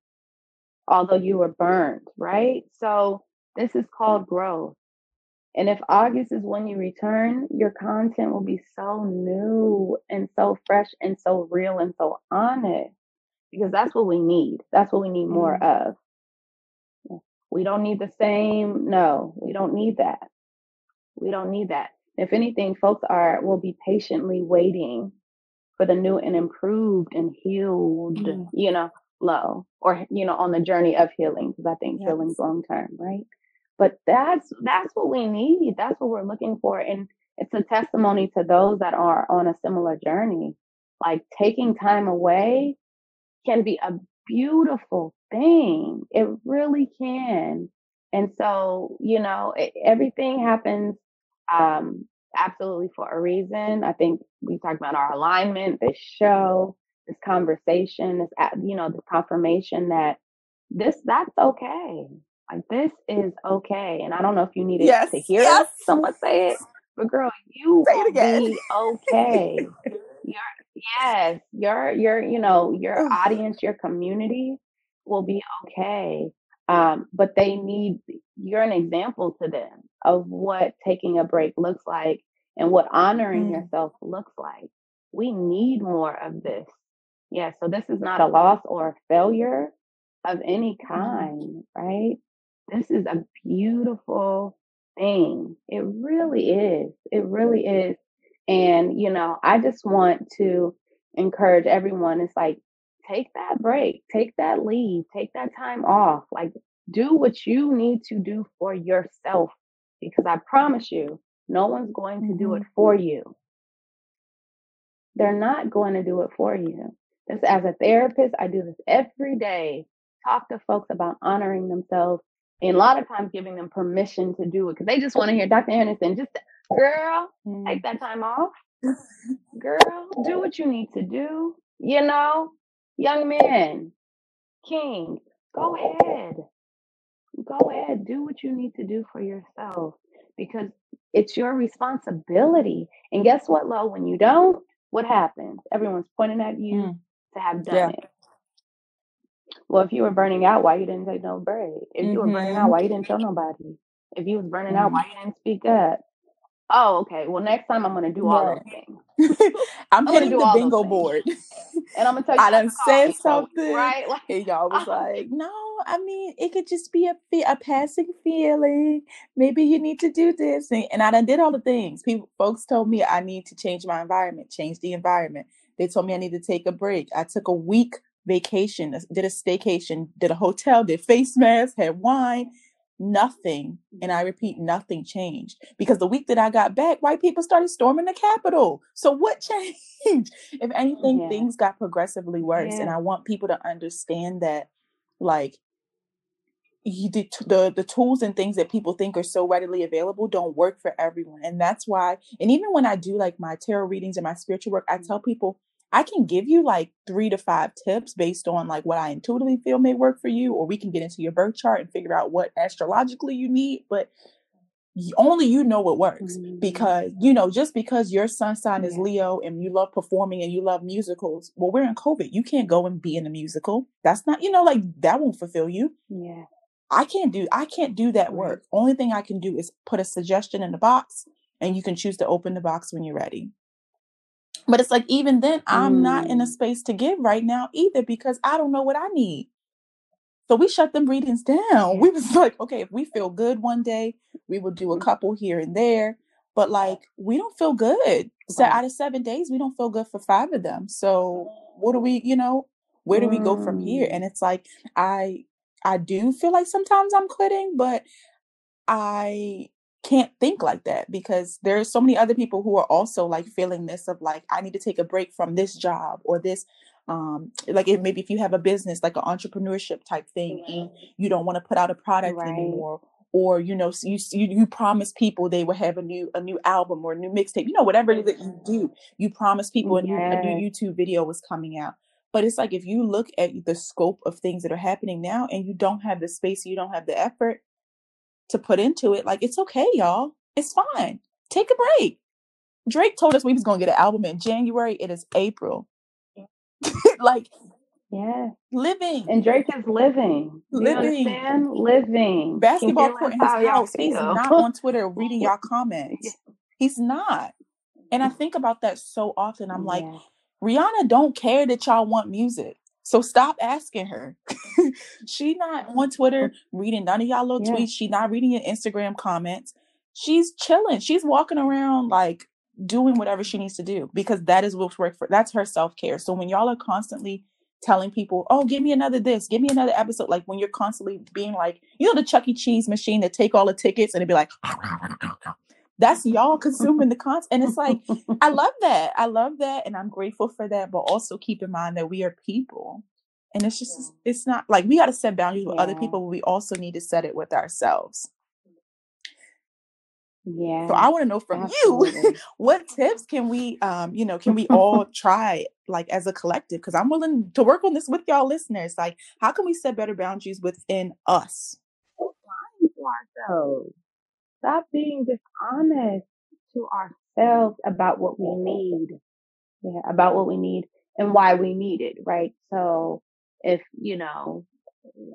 although you were burned, right? So this is called growth. And if August is when you return, your content will be so new and so fresh and so real and so honest because that's what we need. That's what we need more Mm. of. We don't need the same. No, we don't need that. We don't need that. If anything, folks are will be patiently waiting for the new and improved and healed, Mm. you know, low or you know, on the journey of healing because I think Yes. healing's long term, right? But that's that's what we need. That's what we're looking for, and it's a testimony to those that are on a similar journey. Like taking time away can be a beautiful thing. It really can. And so, you know, it, everything happens um, absolutely for a reason. I think we talked about our alignment, this show, this conversation, this, you know, the confirmation that this, that's okay. Like this is okay. And I don't know if you needed Yes. to hear Yes. someone say it, but girl, you Say it will be okay. Your yes, your your you know your audience, your community will be okay. Um, but they need you're an example to them of what taking a break looks like and what honoring Mm. yourself looks like. we need more of this. Yeah, so this is not a loss or a failure of any Mm-hmm. kind, right? This is a beautiful thing. It really is. It really is. And, you know, I just want to encourage everyone. It's like, take that break, take that leave, take that time off. Like, do what you need to do for yourself. Because I promise you, no one's going to do it Mhm. for you. They're not going to do it for you. This, as a therapist, I do this every day. Talk to folks about honoring themselves, and a lot of times giving them permission to do it because they just want to hear Dr. Anderson. Just girl, take that time off. Girl, do what you need to do. You know, young man, king, go ahead. Go ahead, do what you need to do for yourself because it's your responsibility. And guess what, Lo? When you don't, what happens? Everyone's pointing at you Mm. to have done Yeah. it. Well, if you were burning out, why you didn't take no break? If you were burning out, Mhm. why you didn't tell nobody? If you was burning out, why you didn't speak up? Oh, okay. Well, next time I'm gonna do all Right. those things. I'm I'm gonna do the bingo board. And I'm gonna tell you I done said me. So something, right? Like and y'all was like, "No, I mean, it could just be a fe- a passing feeling. Maybe you need to do this." And, and I done did all the things. People, folks told me I need to change my environment, change the environment. They told me I need to take a break. I took a week vacation, did a staycation, did a hotel, did face masks, had wine. Nothing, and I repeat, nothing changed because the week that I got back, white people started storming the Capitol. So what changed? If anything, Yeah. things got progressively worse, and I want people to understand that, like, you, the, the the tools and things that people think are so readily available don't work for everyone, and that's why. And even when I do like my tarot readings and my spiritual work, I tell mm-hmm. people I can give you like three to five tips based on like what I intuitively feel may work for you, or we can get into your birth chart and figure out what astrologically you need. But only you know what works Mhm. because you know just because your sun sign is leo and you love performing and you love musicals well we're in covid you can't go and be in a musical that's not you know like that won't fulfill you Yeah. i can't do i can't do that Right. work only thing i can do is put a suggestion in the box and you can choose to open the box when you're ready but it's like even then i'm not in a Mm. space to give right now either because i don't know what i need so we shut them readings down. We was like, okay, if we feel good one day, we will do a couple here and there. But like, we don't feel good. So Right. out of seven days, we don't feel good for five of them. So what do we, you know, where do we go from here? Mm. And it's like, I, I do feel like sometimes I'm quitting, but I can't think like that because there's so many other people who are also like feeling this of like I need to take a break from this job or this um like if maybe if you have a business like an entrepreneurship type thing and you don't want to put out a product Right. anymore or you know you you, you promise people they will have a new a new album or a new mixtape you know whatever it is that you do you promise people a new a new YouTube video was coming out. But it's like if you look at the scope of things that are happening now and you don't have the space you don't have the effort to put into it, like it's okay, y'all. It's fine. Take a break. Drake told us we was gonna get an album in January. It is April. like Yeah. living, And Drake is living. Living. Living. Basketball court in his house. He's not on Twitter reading y'all comments. He's not. And I think about that so often. I'm like, Rihanna don't care that y'all want music. So stop asking her. she not on Twitter reading none of y'all little Yeah. tweets. She not reading your Instagram comments. She's chilling. She's walking around like doing whatever she needs to do because that is what's work for that's her self-care. So when y'all are constantly telling people, oh, give me another this, give me another episode, like when you're constantly being like, you know, the Chuck E. Cheese machine that take all the tickets and it'd be like, that's y'all consuming the content. And it's like, I love that. I love that. And I'm grateful for that. But also keep in mind that we are people. And it's just, it's not like we got to set boundaries with other people, but we also need to set it with ourselves. Yeah. So I want to know from you, what tips can we, um, you know, can we all try like as a collective? Because I'm willing to work on this with y'all listeners. Like, how can we set better boundaries within us? ourselves. Stop being dishonest to ourselves about what we need. Yeah, about what we need and why we need it, right? So if, you know,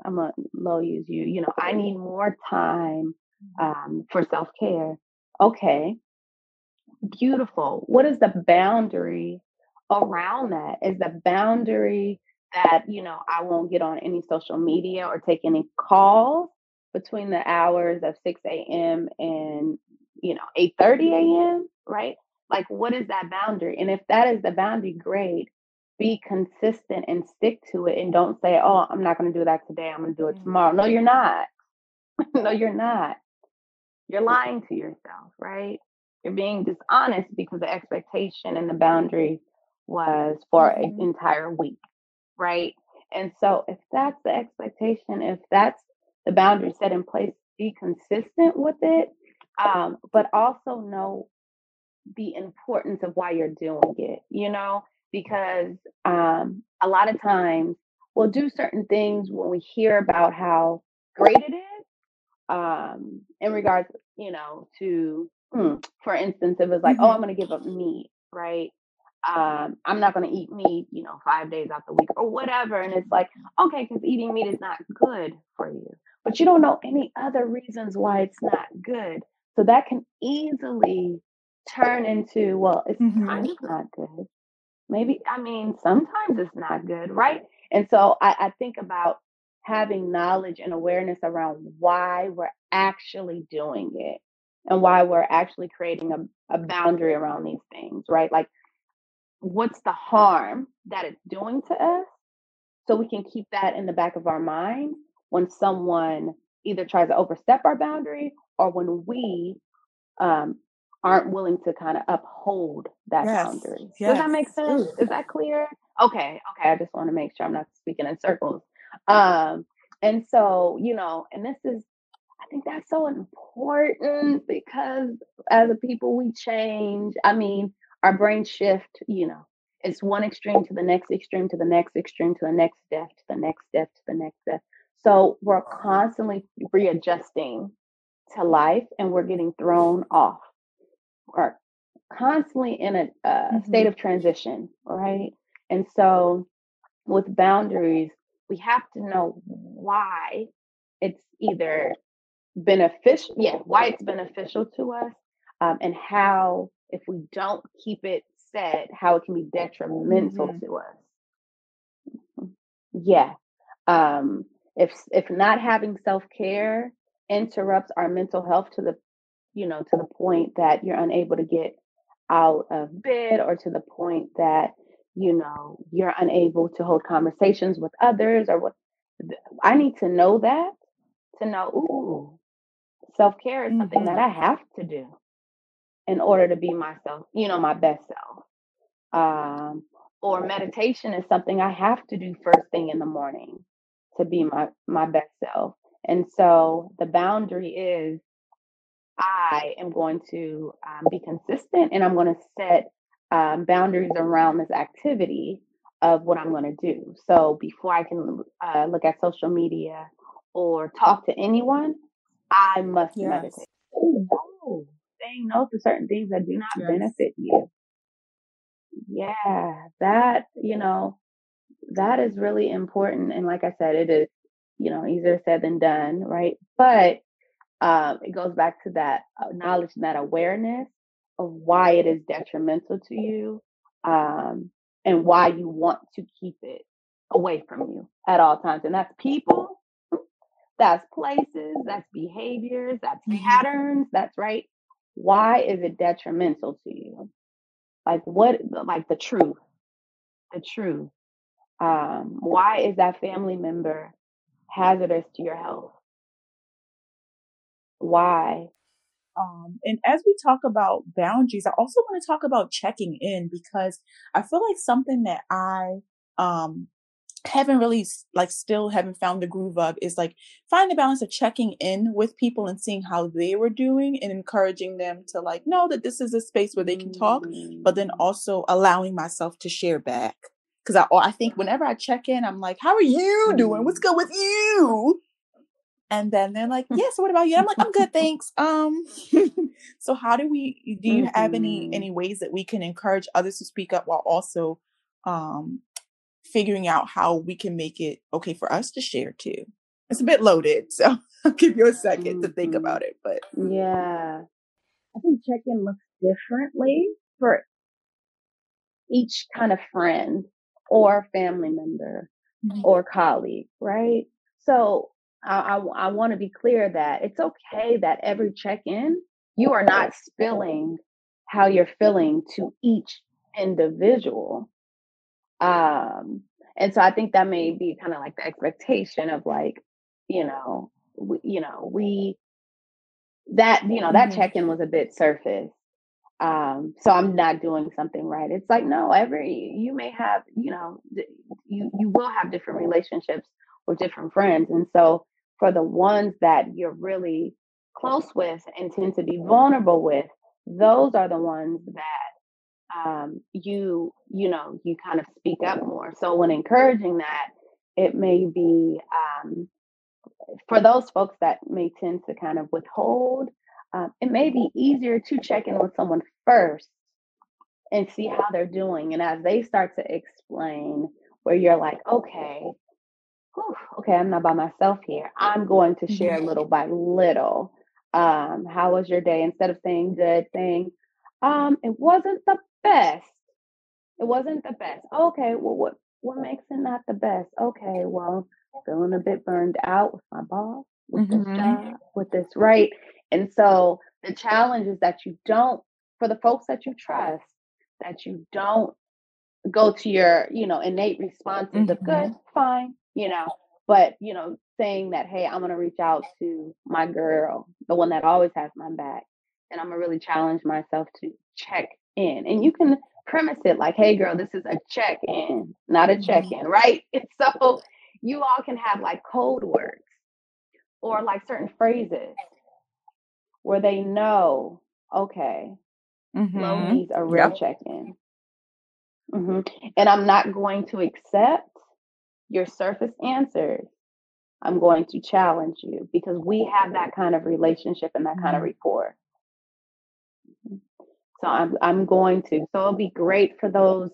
I'm a low use you, you know, I need more time um, for self care. Okay, beautiful. What is the boundary around that is the boundary that, you know, I won't get on any social media or take any calls between the hours of 6 a.m. and, you know, 8:30 a.m., right? Like, what is that boundary? And if that is the boundary, great. Be consistent and stick to it and don't say, oh, I'm not going to do that today. I'm going to do it mm-hmm. tomorrow. No, you're not. no, you're not. You're lying to yourself, right? You're being dishonest because the expectation and the boundary was for an mm-hmm. entire week, right? And so, if that's the expectation, if that's the boundary set in place, be consistent with it, um, but also know the importance of why you're doing it, you know, because um, a lot of times we'll do certain things when we hear about how great it is um, in regards, you know, to, mm, for instance, it was like, oh, mm-hmm. oh, I'm going to give up meat, right? Um, I'm not going to eat meat, you know, five days out the week or whatever. And it's like, okay, because eating meat is not good for you, but you don't know any other reasons why it's not good. So that can easily turn into, well, it's mm-hmm. kind of not good. Maybe, I mean, sometimes it's not good, right? And so I, I think about having knowledge and awareness around why we're actually doing it and why we're actually creating a, a boundary around these things, right? Like, what's the harm that it's doing to us? So we can keep that in the back of our mind when someone either tries to overstep our boundary or when we um, aren't willing to kind of uphold that yes. boundary. Yes. Does that make sense? Is that clear? Okay, okay. I just want to make sure I'm not speaking in circles. Um, and so, you know, and this is, I think that's so important because as a people, we change. I mean, our brain shift, you know, it's one extreme to the next extreme to the next extreme to the next step to the next step to the next step. So we're constantly readjusting to life and we're getting thrown off. We're constantly in a uh, mm-hmm. state of transition, right? And so with boundaries, we have to know why it's either beneficial, yeah, why it's beneficial to us, um, and how if we don't keep it set, how it can be detrimental mm-hmm. to us. Mm-hmm. Yeah. Um, if if not having self care interrupts our mental health to the you know to the point that you're unable to get out of bed or to the point that you know, you're unable to hold conversations with others or what I need to know that to know, ooh, self care is something mm-hmm. that I have to do in order to be myself, you know, my best self. Um, or meditation is something I have to do first thing in the morning to be my my best self. And so the boundary is I am going to um, be consistent and I'm going to set um, boundaries around this activity of what I'm going to do. So before I can uh, look at social media or talk to anyone, I must yes. meditate. Saying no, saying no to certain things that do not yes. benefit you. Yeah, that, you know, that is really important. And like I said, it is, you know, easier said than done, right? But um, it goes back to that uh, knowledge and that awareness of why it is detrimental to you um, and why you want to keep it away from you at all times. And that's people, that's places, that's behaviors, that's mm-hmm. patterns, that's right. Why is it detrimental to you? Like what, like the truth, the truth. Um, why is that family member hazardous to your health? Why? Um, and as we talk about boundaries, I also want to talk about checking in because I feel like something that I um, haven't really like still haven't found the groove of is like find the balance of checking in with people and seeing how they were doing and encouraging them to like know that this is a space where they can talk, but then mm. also allowing myself to share back. Cause I, I think whenever I check in, I'm like, how are you doing? What's mm. good with you? And then they're like, "Yeah, so what about you?" I'm like, "I'm good, thanks." Um, so how do we? Do you mm-hmm. have any mm-hmm. any ways that we can encourage others to speak up while also um, figuring out how we can make it okay for us to share too? It's a bit loaded, so I'll give you a 2nd mm-hmm. to think mm-hmm. about it. But yeah, I think check in looks differently for each kind of friend or family member mm-hmm. or colleague, right? So I, I, I want to be clear that it's okay that every check in, you are not spilling how you're feeling to each individual. Um, and so I think that may be kind of like the expectation of like, you know, we, you know, we that you know that mm-hmm. check-in was a bit surface um so i'm not doing something right. It's like no every you may have you know you you will have different relationships with different friends. And so for the ones that you're really close with and tend to be vulnerable with those are the ones that um you you know you kind of speak up more. So when encouraging that it may be um for those folks that may tend to kind of withhold, um, it may be easier to check in with someone first and see how they're doing. And as they start to explain, where you're like, okay, whew, okay, I'm not by myself here. I'm going to share little by little. Um, how was your day? Instead of saying good, saying, um, it wasn't the best. It wasn't the best. Okay, well, what what makes it not the best? Okay, well, feeling a bit burned out with my boss, with mm-hmm. this job, with this right. And so the challenge is that you don't, for the folks that you trust, that you don't go to your, you know, innate responses mm-hmm. of good, mm-hmm. fine, you know, but you know, saying that, hey, I'm gonna reach out to my girl, the one that always has my back, and I'm gonna really challenge myself to check in. And you can premise it like, hey girl, this is a check in, not a mm-hmm. check in, right? And so you all can have like code words or like certain phrases where they know, okay, mm-hmm. Needs a real yep. check in. Mm-hmm. And I'm not going to accept your surface answers. I'm going to challenge you because we have that kind of relationship and that mm-hmm. kind of mm-hmm. rapport. So I'm I'm going to. So it'll be great for those,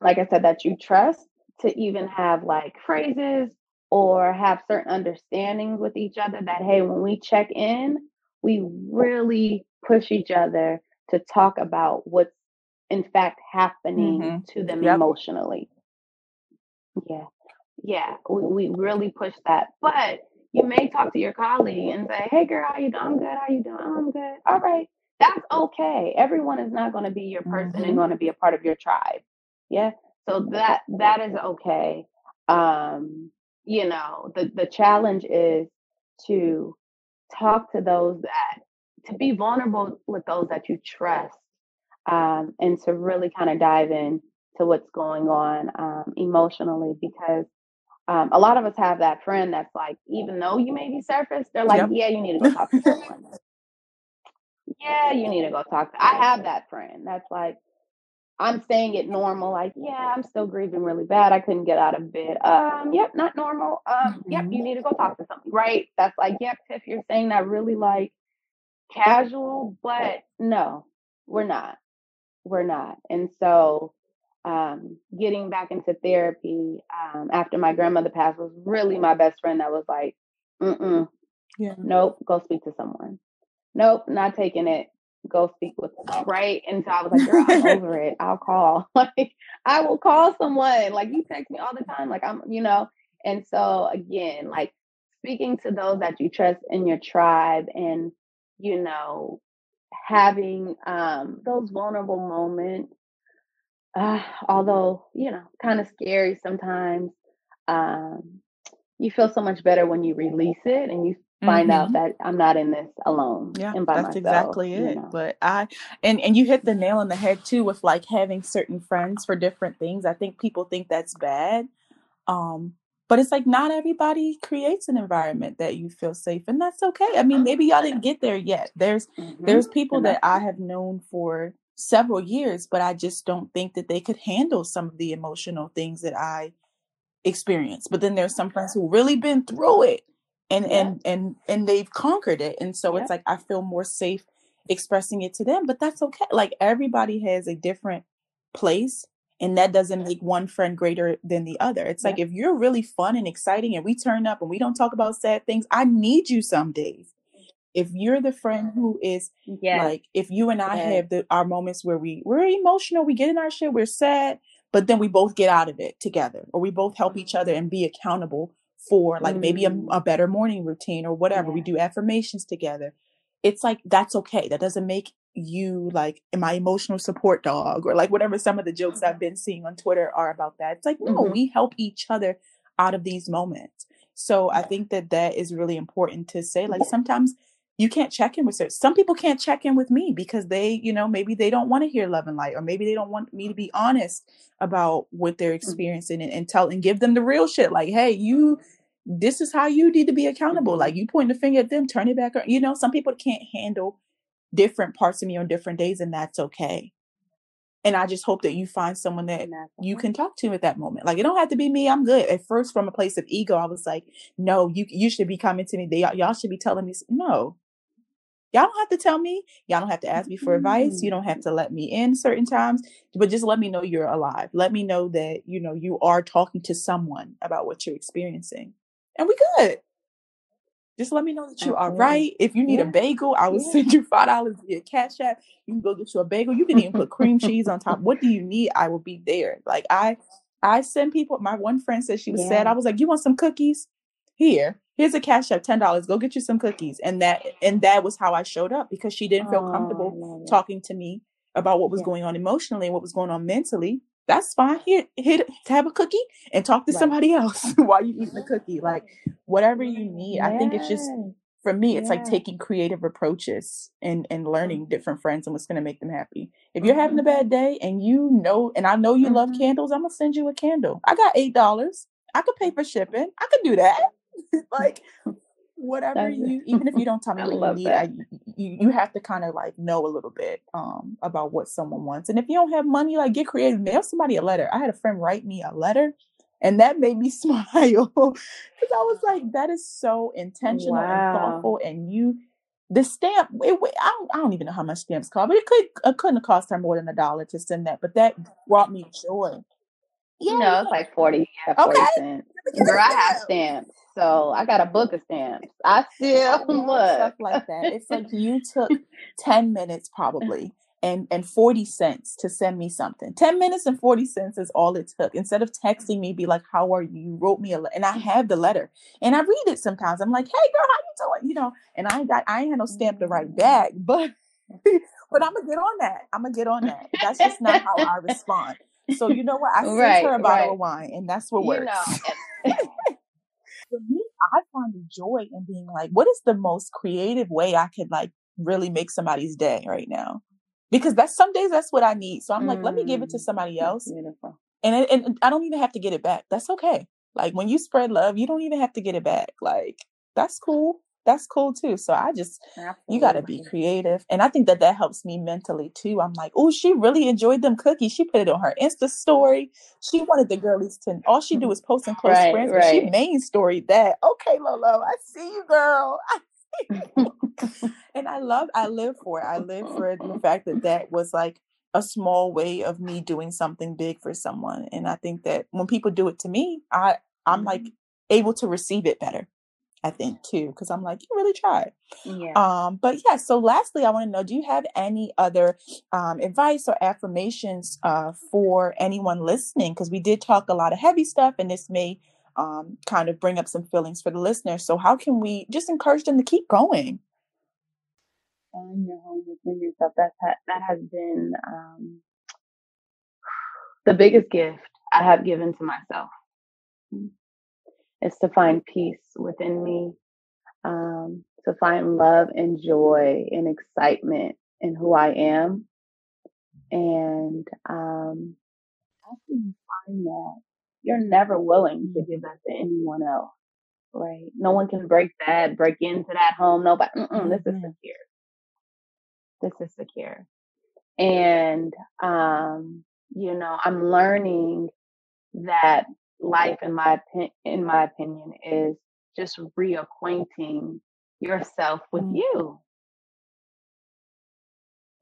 like I said, that you trust to even have like phrases or have certain understandings with each other that hey when we check in we really push each other to talk about what's in fact happening mm-hmm. to them yep. emotionally. Yeah. Yeah we, we really push that. But you may talk to your colleague and say hey girl how you doing? I'm good. How you doing? I'm good. All right. That's okay. Everyone is not going to be your person mm-hmm. and going to be a part of your tribe. Yeah? So that that is okay. Um, you know, the the challenge is to talk to those that to be vulnerable with those that you trust um, and to really kind of dive in to what's going on um, emotionally because um, a lot of us have that friend that's like even though you may be surface they're like yep. yeah you need to go talk to someone yeah you need to go talk to i have that friend that's like I'm saying it normal, like, yeah, I'm still grieving really bad. I couldn't get out of bed. Um, yep, not normal. Um, mm-hmm. yep, you need to go talk to somebody, right? That's like, yep, if you're saying that really like casual, but no, we're not. We're not. And so um, getting back into therapy um, after my grandmother passed was really my best friend that was like, mm mm yeah. nope, go speak to someone. Nope, not taking it go speak with them, right? And so I was like, girl, I'm over it. I'll call. Like I will call someone. Like you text me all the time. Like I'm, you know. And so again, like speaking to those that you trust in your tribe and you know having um those vulnerable moments uh, although you know kind of scary sometimes um you feel so much better when you release it and you find mm-hmm. out that I'm not in this alone. Yeah, that's myself, exactly it. You know? But I and and you hit the nail on the head too with like having certain friends for different things. I think people think that's bad. Um, but it's like not everybody creates an environment that you feel safe and that's okay. I mean, maybe y'all didn't get there yet. There's mm-hmm. there's people that I have known for several years, but I just don't think that they could handle some of the emotional things that I experience. But then there's some friends who really been through it and yeah. and and and they've conquered it and so yeah. it's like i feel more safe expressing it to them but that's okay like everybody has a different place and that doesn't make one friend greater than the other it's yeah. like if you're really fun and exciting and we turn up and we don't talk about sad things i need you some days if you're the friend who is Yes. like if you and I have the our moments where we we're emotional, we get in our shit, we're sad, but then we both get out of it together, or we both help each mm-hmm. other and be accountable for like maybe a, Mm. a better morning routine or whatever. We do affirmations together. It's like that's okay. That doesn't make you like my emotional support dog or like whatever some of the jokes I've been seeing on Twitter are about that. It's like no, Mhm. we help each other out of these moments. So I think that that is really important to say. Like sometimes you can't check in with certain some people can't check in with me because they you know maybe they don't want to hear love and light or maybe they don't want me to be honest about what they're Mhm. experiencing and, and tell and give them the real shit like hey you this is how you need to be accountable like you point the finger at them turn it back you know some people can't handle different parts of me on different days and that's okay and i just hope that you find someone that you can talk to at that moment like it don't have to be me i'm good at first from a place of ego i was like no you you should be coming to me they, y'all should be telling me no Y'all don't have to tell me. Y'all don't have to ask me for advice. You don't have to let me in certain times, but just let me know you're alive. Let me know that, you know, you are talking to someone about what you're experiencing. And we good. Just let me know that you are right. If you need a bagel, I will Yeah. send you five dollars via Cash App. You can go get you a bagel. You can even put cream cheese on top. What do you need? I will be there. Like I I send people my one friend said she was sad. I was like, You want some cookies? Here. Here's a cash app, ten dollars. Go get you some cookies. And that and that was how I showed up because she didn't feel Oh, comfortable talking to me about what was Yeah. going on emotionally and what was going on mentally. That's fine. Here, here have a cookie and talk to Right. somebody else while you eating the cookie. Like whatever you need. I think it's just for me, it's like taking creative approaches and and learning mm-hmm. different friends and what's going to make them happy. If you're having a mm-hmm. bad day and you know, and I know you love Mhm. candles, I'm gonna send you a candle. I got eight dollars. I could pay mm-hmm. for shipping. I could do that. like whatever That's you, even if you don't tell me what you need. I you you have to kind of like know a little bit um about what someone wants. And if you don't have money, like get creative. Mail somebody a letter. I had a friend write me a letter. And that made me smile because I was like, that is so intentional and thoughtful. And you, the stamp, it, I, don't, I don't even know how much stamps cost, but it could it couldn't have cost her more than a dollar to send that. But that brought me joy. You Yeah, know, it's like 40, yeah, 40 Okay. cents. Let me get Girl, I have stamps. So I got a book of stamps. I I still love look. stuff like that. It's like you took 10 minutes probably and and 40 cents to send me something. 10 minutes and 40 cents is all it took. Instead of texting me, be like, how are you? You wrote me a letter. And I mm-hmm. have the letter. And I read it sometimes. I'm like, hey girl, how you doing? You know, and I got I ain't had no stamp to write mm-hmm. back, but but I'm gonna get on that. I'm gonna get on that. That's just not how I respond. So you know what? I sent right, her a bottle right. of wine, and that's what You works. know, For me, I find the joy in being like, what is the most creative way I could like really make somebody's day right now? Because that's some days that's what I need. So I'm like, let me give it to Mm, somebody else, beautiful. and it, and I don't even have to get it back. That's okay. Like when you spread love, you don't even have to get it back. Like that's cool. That's cool too. So I just you got to be creative, and I think that that helps me mentally too. I'm like, oh, she really enjoyed them cookies. She put it on her Insta story. She wanted the girlies to. All she do is post in close Right, friends, but she right. main storied that. Okay, Lolo, I see you, girl. I see you. and I love, I live for it. I live for the fact that that was like a small way of me doing something big for someone. And I think that when people do it to me, I I'm like mm-hmm. able to receive it better. I think too, because I'm like, you really tried. yeah. Um, but yeah, so lastly, I want to know do you have any other um, advice or affirmations uh, for anyone listening? Because we did talk a lot of heavy stuff, and this may um, kind of bring up some feelings for the listeners. So, how can we just encourage them to keep going? Find your home within yourself. That's ha- that has been um, the biggest gift I have given to myself. Is to find peace within me, um, to find love and joy and excitement in who I am, and um, after you find that, you're never willing to give that to anyone else, right? No one can break that, break into that home. Nobody. This is Mhm. secure. This is secure. And, um, you know, I'm learning that life, in my in my opinion, is just reacquainting yourself with Mm. you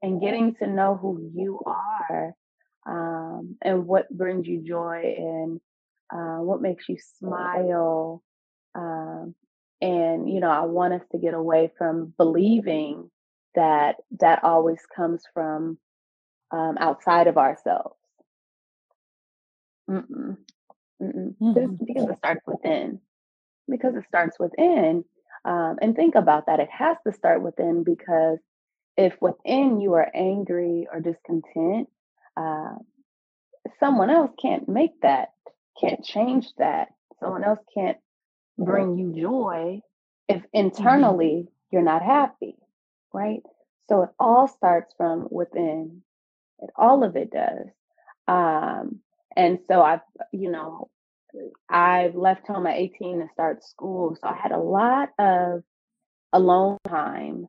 and getting to know who you are, um, and what brings you joy and uh, what makes you smile. Um, And, you know, I want us to get away from believing that that always comes from um, outside of ourselves. Mm-mm. Mm-hmm. Because it starts within. Because it starts within. Um, and think about that. It has to start within because if within you are angry or discontent, uh, someone else can't make that, can't change that. Someone else can't bring you joy if mm-hmm. internally you're not happy, right? So it all starts from within. It all of it does. Um, and so I've, you know, I left home at 18 to start school. So I had a lot of alone time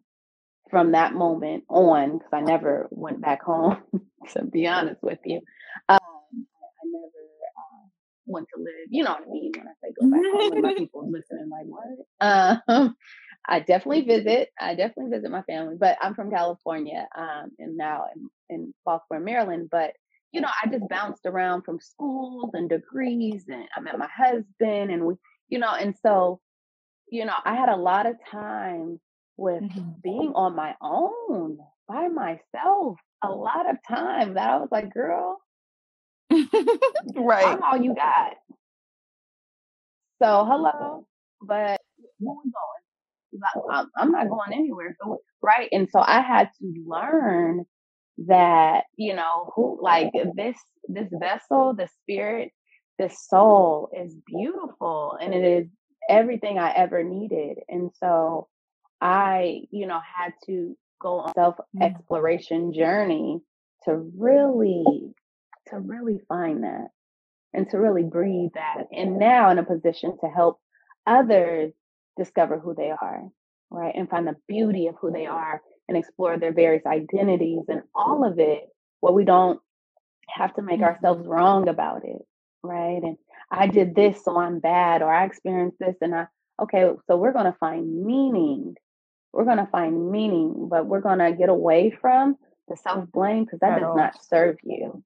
from that moment on because I never went back home, to be honest with you. Um, I never uh, went to live, you know what I mean when I say go back home. And my people listening, like, what? Um, I definitely visit. I definitely visit my family, but I'm from California um, and now in, in Baltimore, Maryland. But you know, I just bounced around from schools and degrees, and I met my husband, and we, you know, and so, you know, I had a lot of time with mm-hmm. being on my own by myself. A lot of time that I was like, girl, right, I'm all you got. So hello, but where we going? I'm not going anywhere. So right, and so I had to learn that you know who like this this vessel the spirit this soul is beautiful and it is everything i ever needed. And so i you know had to go on mm. self exploration journey to really to really find that and to really breathe that and now in a position to help others discover who they are right and find the beauty of who they are and explore their various identities and all of it where we don't have to make ourselves mm-hmm. wrong about it right? And i did this so i'm bad or i experienced this and i okay so we're going to find meaning. We're going to find meaning but we're going to get away from the self-blame because that at does all. not serve you.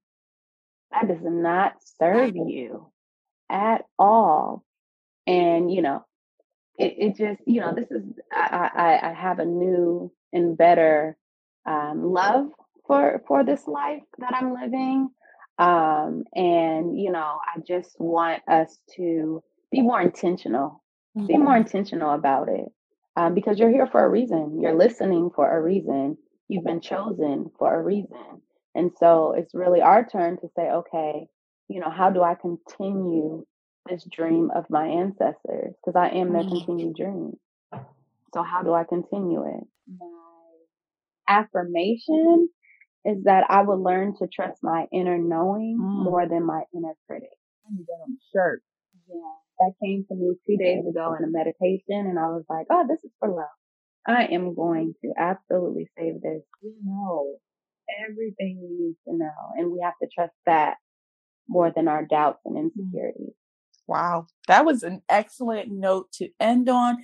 That does not serve you at all. And you know it, it just you know this is I, I i have a new and better um, love for for this life that I'm living. Um, and you know, I just want us to be more intentional. Mm-hmm. Be more intentional about it um, because you're here for a reason. You're listening for a reason. You've been chosen for a reason. And so it's really our turn to say, okay, you know, how do I continue this dream of my ancestors? Because I am their mm-hmm. continued dream. So how do I continue it? My affirmation is that I would learn to trust my inner knowing mm. more than my inner critic. I need that on shirt. Yeah. That came to me two days ago in a meditation and I was like, oh, this is for love. I am going to absolutely save this. We know everything we need to know and we have to trust that more than our doubts and mm. insecurities. Wow. That was an excellent note to end on.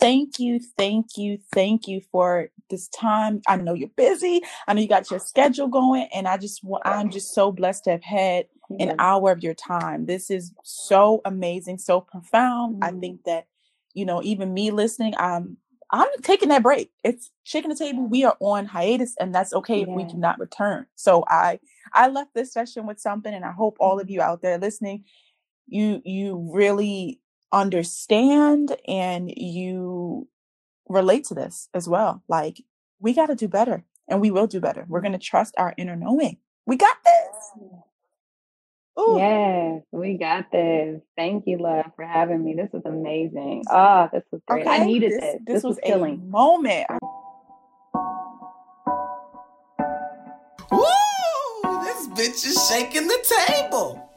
Thank you, thank you, thank you for this time. I know you're busy. I know you got your schedule going, and I just I'm just so blessed to have had an hour of your time. This is so amazing, so profound. Mm-hmm. I think that you know, even me listening, I'm I'm taking that break. It's shaking the table. We are on hiatus, and that's okay yeah. if we cannot return. So I I left this session with something, and I hope all of you out there listening, you you really understand and you relate to this as well. Like, we got to do better and we will do better. We're going to trust our inner knowing. We got this. Ooh. Yes, we got this. Thank you, love, for having me. This was amazing. Oh, this was great. Okay. I needed this. This, this, this was, was killing. moment. Woo! This bitch is shaking the table.